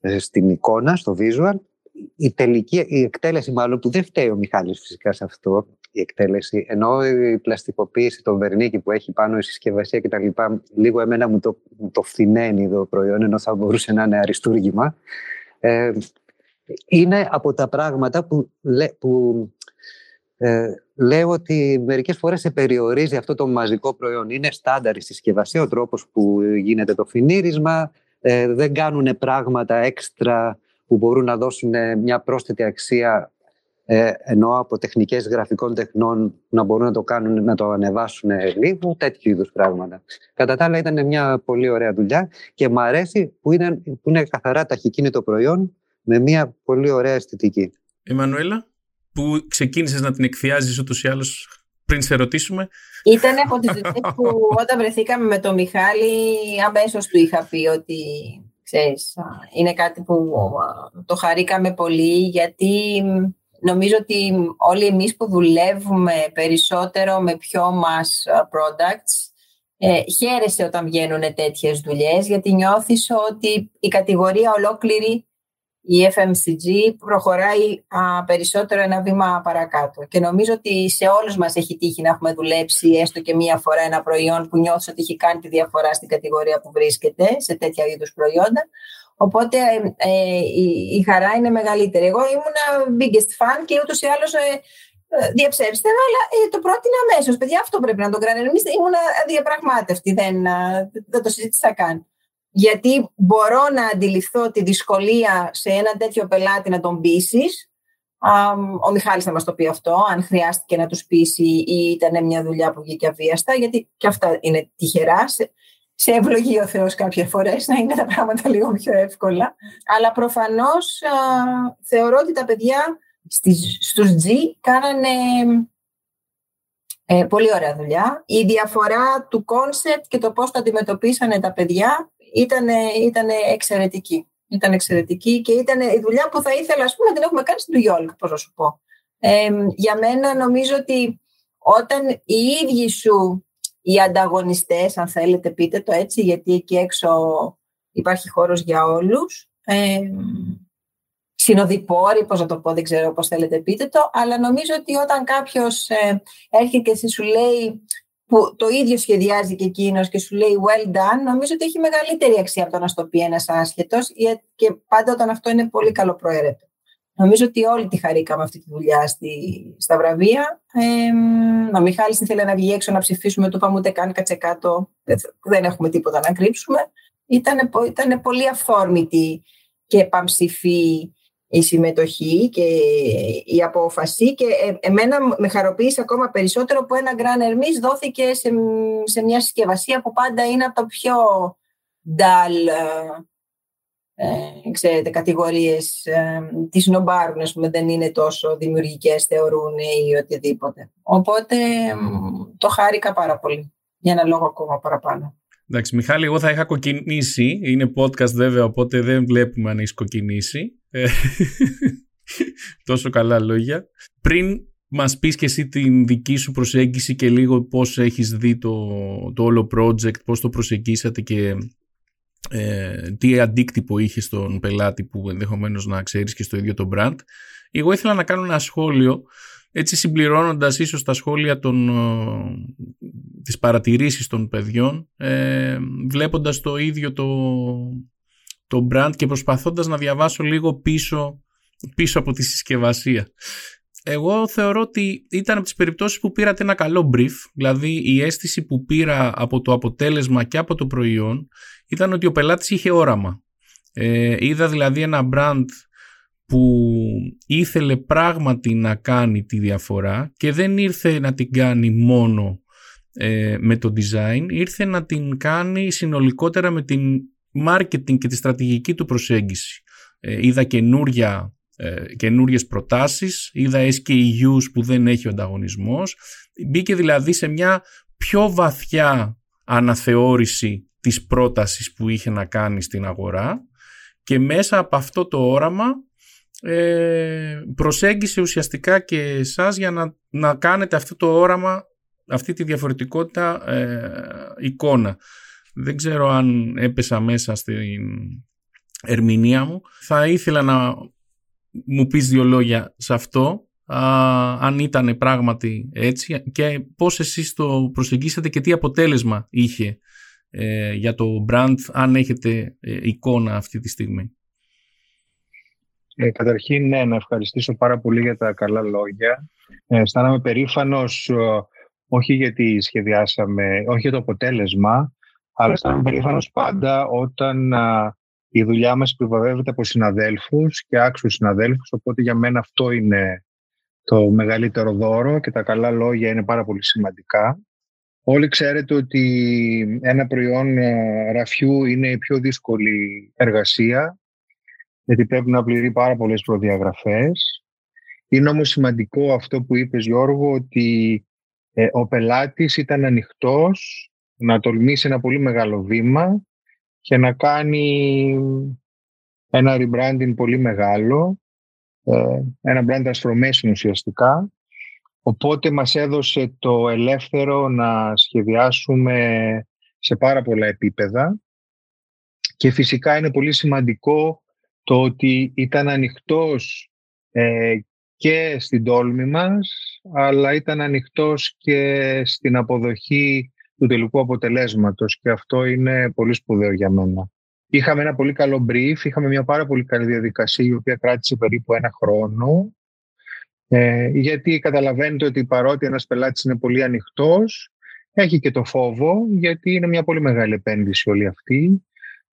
ε, στην εικόνα, στο visual. Η τελική, η εκτέλεση μάλλον που δεν φταίει ο Μιχάλης φυσικά σε αυτό, η εκτέλεση, ενώ η πλαστικοποίηση, το βερνίκι που έχει πάνω η συσκευασία κτλ. Λίγο εμένα μου το, μου το φθηναίνει το προϊόν, ενώ θα μπορούσε να είναι αριστούργημα. Ε, είναι από τα πράγματα που, που ε, λέω ότι μερικές φορές σε περιορίζει αυτό το μαζικό προϊόν. Είναι στάνταρ η συσκευασία, ο τρόπος που γίνεται το φινίρισμα, ε, δεν κάνουν πράγματα έξτρα που μπορούν να δώσουν μια πρόσθετη αξία ε, ενώ από τεχνικές γραφικών τεχνών να μπορούν να το κάνουν, να το ανεβάσουν λίγο, τέτοιου είδους πράγματα. Κατά τα άλλα ήταν μια πολύ ωραία δουλειά και μου αρέσει που είναι, που είναι καθαρά ταχυκίνητο προϊόν με μια πολύ ωραία αισθητική. Εμμανουέλα, που ξεκίνησες να την εκθιάζεις ούτως ή άλλως πριν σε ρωτήσουμε. Ήταν από τις δουλειές που όταν βρεθήκαμε με τον Μιχάλη αμέσως του είχα πει ότι ξέρεις, είναι κάτι που το χαρήκαμε πολύ γιατί νομίζω ότι όλοι εμείς που δουλεύουμε περισσότερο με πιο μας products ε, χαίρεσαι όταν βγαίνουν τέτοιες δουλειές γιατί νιώθεις ότι η κατηγορία ολόκληρη η FMCG προχωράει α, περισσότερο ένα βήμα παρακάτω. Και νομίζω ότι σε όλους μας έχει τύχει να έχουμε δουλέψει έστω και μία φορά ένα προϊόν που νιώθεις ότι έχει κάνει τη διαφορά στην κατηγορία που βρίσκεται σε τέτοια είδους προϊόντα. Οπότε ε, ε, η, η, χαρά είναι μεγαλύτερη. Εγώ ήμουν biggest fan και ούτως ή άλλως ε, ε διαψεύστε αλλά ε, το πρότεινα αμέσως. Παιδιά, αυτό πρέπει να το κάνετε. Εμείς ήμουν αδιαπραγμάτευτη, δεν, δεν το συζήτησα καν γιατί μπορώ να αντιληφθώ τη δυσκολία σε ένα τέτοιο πελάτη να τον πείσεις. Ο Μιχάλης θα μας το πει αυτό, αν χρειάστηκε να τους πείσει ή ήταν μια δουλειά που βγήκε αβίαστα, γιατί και αυτά είναι τυχερά. Σε ευλογεί ο Θεός κάποιες φορές να είναι τα πράγματα λίγο πιο εύκολα. Αλλά προφανώς θεωρώ ότι τα παιδιά στις, στους G κάνανε ε, πολύ ωραία δουλειά. Η διαφορά του concept και το πώς το αντιμετωπίσανε τα παιδιά ήταν, ήταν εξαιρετική. Ήταν εξαιρετική και ήταν η δουλειά που θα ήθελα ας πούμε, να την έχουμε κάνει στην Τουγιόλ, πώς να σου πω. Ε, για μένα νομίζω ότι όταν οι ίδιοι σου οι ανταγωνιστές, αν θέλετε πείτε το έτσι, γιατί εκεί έξω υπάρχει χώρος για όλους, ε, συνοδοιπόροι, πώς να το πω, δεν ξέρω πώς θέλετε πείτε το, αλλά νομίζω ότι όταν κάποιος ε, έρχεται και σου λέει που το ίδιο σχεδιάζει και εκείνος και σου λέει well done, νομίζω ότι έχει μεγαλύτερη αξία από το να στο πει ένας άσχετος και πάντα όταν αυτό είναι πολύ καλό προαίρετο. Νομίζω ότι όλοι τη χαρήκαμε αυτή τη δουλειά στη, στα βραβεία. Ε, ο Μιχάλης ήθελε να βγει έξω να ψηφίσουμε, του είπαμε ούτε καν κάτσε κάτω, δεν έχουμε τίποτα να κρύψουμε. Ήταν, ήταν πολύ αφόρμητη και παμψηφή η συμμετοχή και η απόφαση και ε, εμένα με χαροποίησε ακόμα περισσότερο που ένα Grand Hermes δόθηκε σε, σε μια συσκευασία που πάντα είναι από τα πιο ντάλ ε, ε, ξέρετε, κατηγορίες ε, τις νομπάρουν, πούμε, δεν είναι τόσο δημιουργικές θεωρούν ή οτιδήποτε. Οπότε το χάρηκα πάρα πολύ για ένα λόγο ακόμα παραπάνω. Εντάξει, Μιχάλη, εγώ θα είχα κοκκινήσει. Είναι podcast βέβαια, οπότε δεν βλέπουμε αν έχεις κοκκινήσει. Ε, <laughs> τόσο καλά λόγια. Πριν μας πεις και εσύ την δική σου προσέγγιση και λίγο πώς έχεις δει το, το όλο project, πώς το προσεγγίσατε και ε, τι αντίκτυπο είχε στον πελάτη που ενδεχομένως να ξέρεις και στο ίδιο το brand. Εγώ ήθελα να κάνω ένα σχόλιο έτσι συμπληρώνοντας ίσως τα σχόλια των, ε, τις παρατηρήσεις των παιδιών ε, βλέποντας το ίδιο το, το brand και προσπαθώντας να διαβάσω λίγο πίσω, πίσω από τη συσκευασία. Εγώ θεωρώ ότι ήταν από τις περιπτώσεις που πήρατε ένα καλό brief, δηλαδή η αίσθηση που πήρα από το αποτέλεσμα και από το προϊόν ήταν ότι ο πελάτης είχε όραμα. Ε, είδα δηλαδή ένα brand που ήθελε πράγματι να κάνει τη διαφορά και δεν ήρθε να την κάνει μόνο ε, με το design, ήρθε να την κάνει συνολικότερα με την marketing και τη στρατηγική του προσέγγιση. Ε, είδα καινούρια, ε, καινούριες προτάσεις, είδα SKUs που δεν έχει ο ανταγωνισμός. Μπήκε δηλαδή σε μια πιο βαθιά αναθεώρηση της πρότασης που είχε να κάνει στην αγορά και μέσα από αυτό το όραμα ε, προσέγγισε ουσιαστικά και εσάς για να, να κάνετε αυτό το όραμα, αυτή τη διαφορετικότητα ε, εικόνα. Δεν ξέρω αν έπεσα μέσα στην ερμηνεία μου. Θα ήθελα να μου πεις δύο λόγια σε αυτό, αν ήταν πράγματι έτσι και πώς εσείς το προσεγγίσατε και τι αποτέλεσμα είχε ε, για το brand, αν έχετε ε, εικόνα αυτή τη στιγμή. Ε, καταρχήν, ναι, να ευχαριστήσω πάρα πολύ για τα καλά λόγια. Ε, αισθάνομαι περήφανος όχι γιατί σχεδιάσαμε, όχι για το αποτέλεσμα, αλλά αισθάνομαι περήφανος πάντα όταν η δουλειά μας επιβαβεύεται από συναδέλφους και άξιους συναδέλφους, οπότε για μένα αυτό είναι το μεγαλύτερο δώρο και τα καλά λόγια είναι πάρα πολύ σημαντικά. Όλοι ξέρετε ότι ένα προϊόν ε, ραφιού είναι η πιο δύσκολη εργασία γιατί πρέπει να πληρεί πάρα πολλές προδιαγραφές. Είναι όμως σημαντικό αυτό που είπες Γιώργο ότι ε, ο πελάτης ήταν ανοιχτός να τολμήσει ένα πολύ μεγάλο βήμα και να κάνει ένα rebranding πολύ μεγάλο, ε, ένα brand transformation ουσιαστικά. Οπότε μας έδωσε το ελεύθερο να σχεδιάσουμε σε πάρα πολλά επίπεδα και φυσικά είναι πολύ σημαντικό το ότι ήταν ανοιχτός ε, και στην τόλμη μας, αλλά ήταν ανοιχτός και στην αποδοχή του τελικού αποτελέσματος. Και αυτό είναι πολύ σπουδαίο για μένα. Είχαμε ένα πολύ καλό brief, είχαμε μια πάρα πολύ καλή διαδικασία η οποία κράτησε περίπου ένα χρόνο. Ε, γιατί καταλαβαίνετε ότι παρότι ένας πελάτης είναι πολύ ανοιχτός έχει και το φόβο γιατί είναι μια πολύ μεγάλη επένδυση όλη αυτή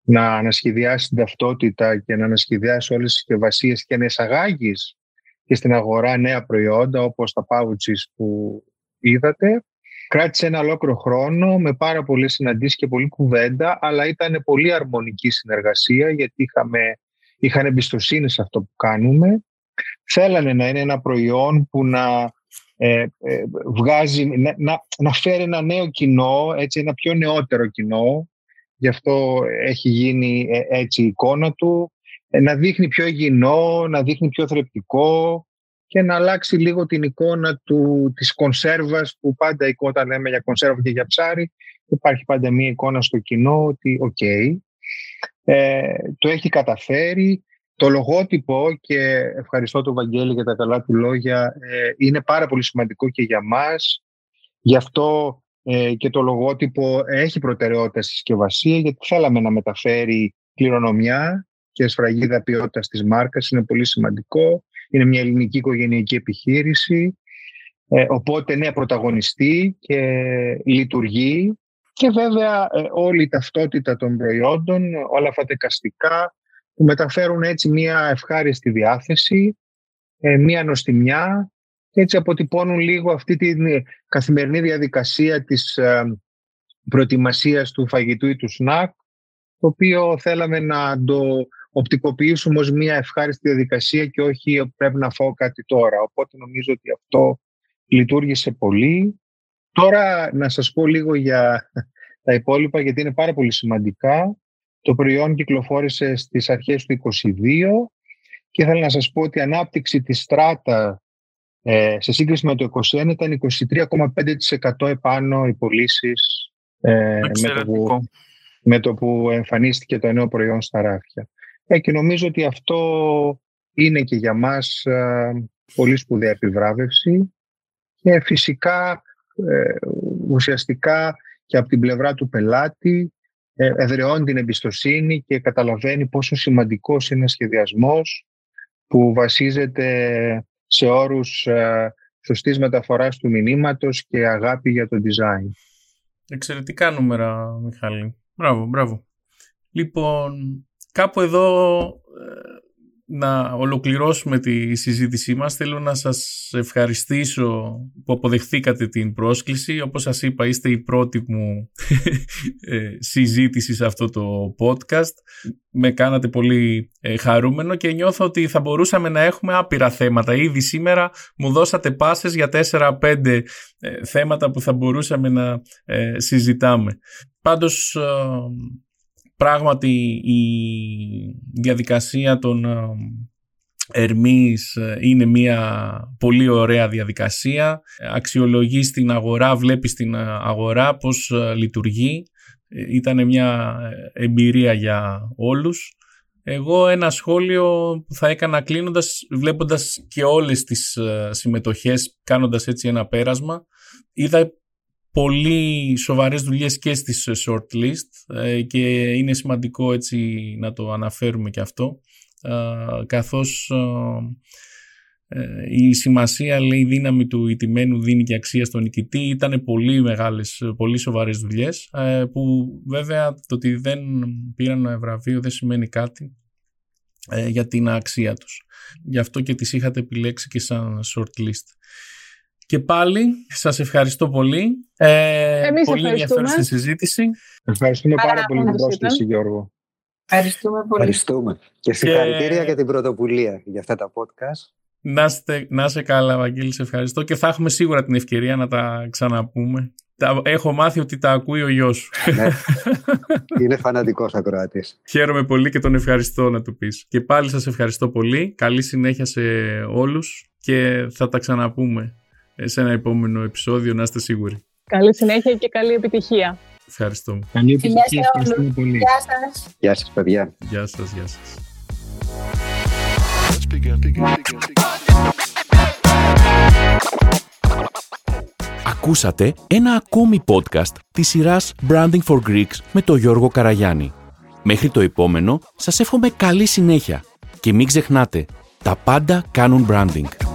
να ανασχεδιάσει την ταυτότητα και να ανασχεδιάσει όλες τις συσκευασίες και να εισαγάγεις και στην αγορά νέα προϊόντα όπως τα pouches που είδατε. Κράτησε ένα ολόκληρο χρόνο με πάρα πολλές συναντήσεις και πολλή κουβέντα, αλλά ήταν πολύ αρμονική συνεργασία γιατί είχαμε, είχαν εμπιστοσύνη σε αυτό που κάνουμε. Θέλανε να είναι ένα προϊόν που να ε, ε, βγάζει, να, να, να, φέρει ένα νέο κοινό, έτσι, ένα πιο νεότερο κοινό. Γι' αυτό έχει γίνει ε, έτσι η εικόνα του. Ε, να δείχνει πιο υγιεινό, να δείχνει πιο θρεπτικό και να αλλάξει λίγο την εικόνα του, της κονσέρβας που πάντα όταν λέμε για κονσέρβα και για ψάρι υπάρχει πάντα μία εικόνα στο κοινό ότι οκ, ε, το έχει καταφέρει. Το λογότυπο και ευχαριστώ τον Βαγγέλη για τα καλά του λόγια ε, είναι πάρα πολύ σημαντικό και για μας. Γι' αυτό ε, και το λογότυπο έχει προτεραιότητα στη συσκευασία γιατί θέλαμε να μεταφέρει κληρονομιά και σφραγίδα ποιότητας της μάρκας. Είναι πολύ σημαντικό. Είναι μια ελληνική οικογενειακή επιχείρηση. Ε, οπότε ναι, πρωταγωνιστή και λειτουργεί. Και βέβαια ε, όλη η ταυτότητα των προϊόντων, όλα αυτά τα εικαστικά που μεταφέρουν έτσι μια ευχάριστη διάθεση, ε, μια νοστιμιά και έτσι αποτυπώνουν λίγο αυτή τη καθημερινή διαδικασία της ε, προετοιμασίας του φαγητού ή του σνακ το οποίο θέλαμε να το οπτικοποιήσουμε ως μια ευχάριστη διαδικασία και όχι πρέπει να φάω κάτι τώρα. Οπότε νομίζω ότι αυτό λειτουργήσε πολύ. Τώρα να σας πω λίγο για τα υπόλοιπα γιατί είναι πάρα πολύ σημαντικά. Το προϊόν κυκλοφόρησε στις αρχές του 2022 και ήθελα να σας πω ότι η ανάπτυξη της στράτα ε, σε σύγκριση με το 2021 ήταν 23,5% επάνω οι πωλήσεις ε, με, το που, με το που εμφανίστηκε το νέο προϊόν στα ράφια. Ε, και νομίζω ότι αυτό είναι και για μας ε, πολύ σπουδαία επιβράβευση και φυσικά ε, ουσιαστικά και από την πλευρά του πελάτη ε, εδραιώνει την εμπιστοσύνη και καταλαβαίνει πόσο σημαντικός είναι ο σχεδιασμός που βασίζεται σε όρους ε, σωστής μεταφοράς του μηνύματος και αγάπη για το design. Εξαιρετικά νούμερα, Μιχάλη. Μπράβο, μπράβο. Λοιπόν, κάπου εδώ ε, να ολοκληρώσουμε τη συζήτησή μας. Θέλω να σας ευχαριστήσω που αποδεχθήκατε την πρόσκληση. Όπως σας είπα, είστε η πρώτη μου <laughs> ε, συζήτηση σε αυτό το podcast. Με κάνατε πολύ ε, χαρούμενο και νιώθω ότι θα μπορούσαμε να έχουμε άπειρα θέματα. Ήδη σήμερα μου δώσατε πάσες για 4-5 θέματα που θα μπορούσαμε να συζητάμε. Πάντως πράγματι η διαδικασία των ε, Ερμής ε, είναι μια πολύ ωραία διαδικασία. Αξιολογείς στην αγορά, βλέπεις στην ε, αγορά πώς λειτουργεί. Ήταν μια εμπειρία για όλους. Εγώ ένα σχόλιο που θα έκανα κλείνοντας, βλέποντας και όλες τις συμμετοχές, κάνοντας έτσι ένα πέρασμα, είδα πολύ σοβαρές δουλειές και στις shortlist ε, και είναι σημαντικό έτσι να το αναφέρουμε και αυτό ε, καθώς ε, η σημασία λέει η δύναμη του ιτημένου δίνει και αξία στον νικητή ήταν πολύ μεγάλες, πολύ σοβαρές δουλειές που βέβαια το ότι δεν πήραν βραβείο δεν σημαίνει κάτι ε, για την αξία τους. Γι' αυτό και τις είχατε επιλέξει και σαν shortlist. Και πάλι σας ευχαριστώ πολύ. Ε, Εμείς πολύ ενδιαφέρουσα συζήτηση. Ευχαριστούμε πάρα πολύ την πρόσκληση, Γιώργο. Ευχαριστούμε πολύ. Ευχαριστούμε. Και συγχαρητήρια για την πρωτοβουλία για αυτά τα podcast. Να είστε, να είσαι καλά, Βαγγέλη, σε ευχαριστώ και θα έχουμε σίγουρα την ευκαιρία να τα ξαναπούμε. Έχω μάθει ότι τα ακούει ο γιος σου. Ναι. <laughs> Είναι φανατικός ακροατής. Χαίρομαι πολύ και τον ευχαριστώ να του πεις. Και πάλι σας ευχαριστώ πολύ. Καλή συνέχεια σε όλους και θα τα ξαναπούμε σε ένα επόμενο επεισόδιο, να είστε σίγουροι. Καλή συνέχεια και καλή επιτυχία. Ευχαριστώ. Καλή επιτυχία. Ευχαριστούμε πολύ. Γεια σας. Γεια σας, παιδιά. Γεια σας, γεια σας. Ακούσατε ένα ακόμη podcast της σειράς Branding for Greeks με τον Γιώργο Καραγιάννη. Μέχρι το επόμενο, σας εύχομαι καλή συνέχεια. Και μην ξεχνάτε, τα πάντα κάνουν branding.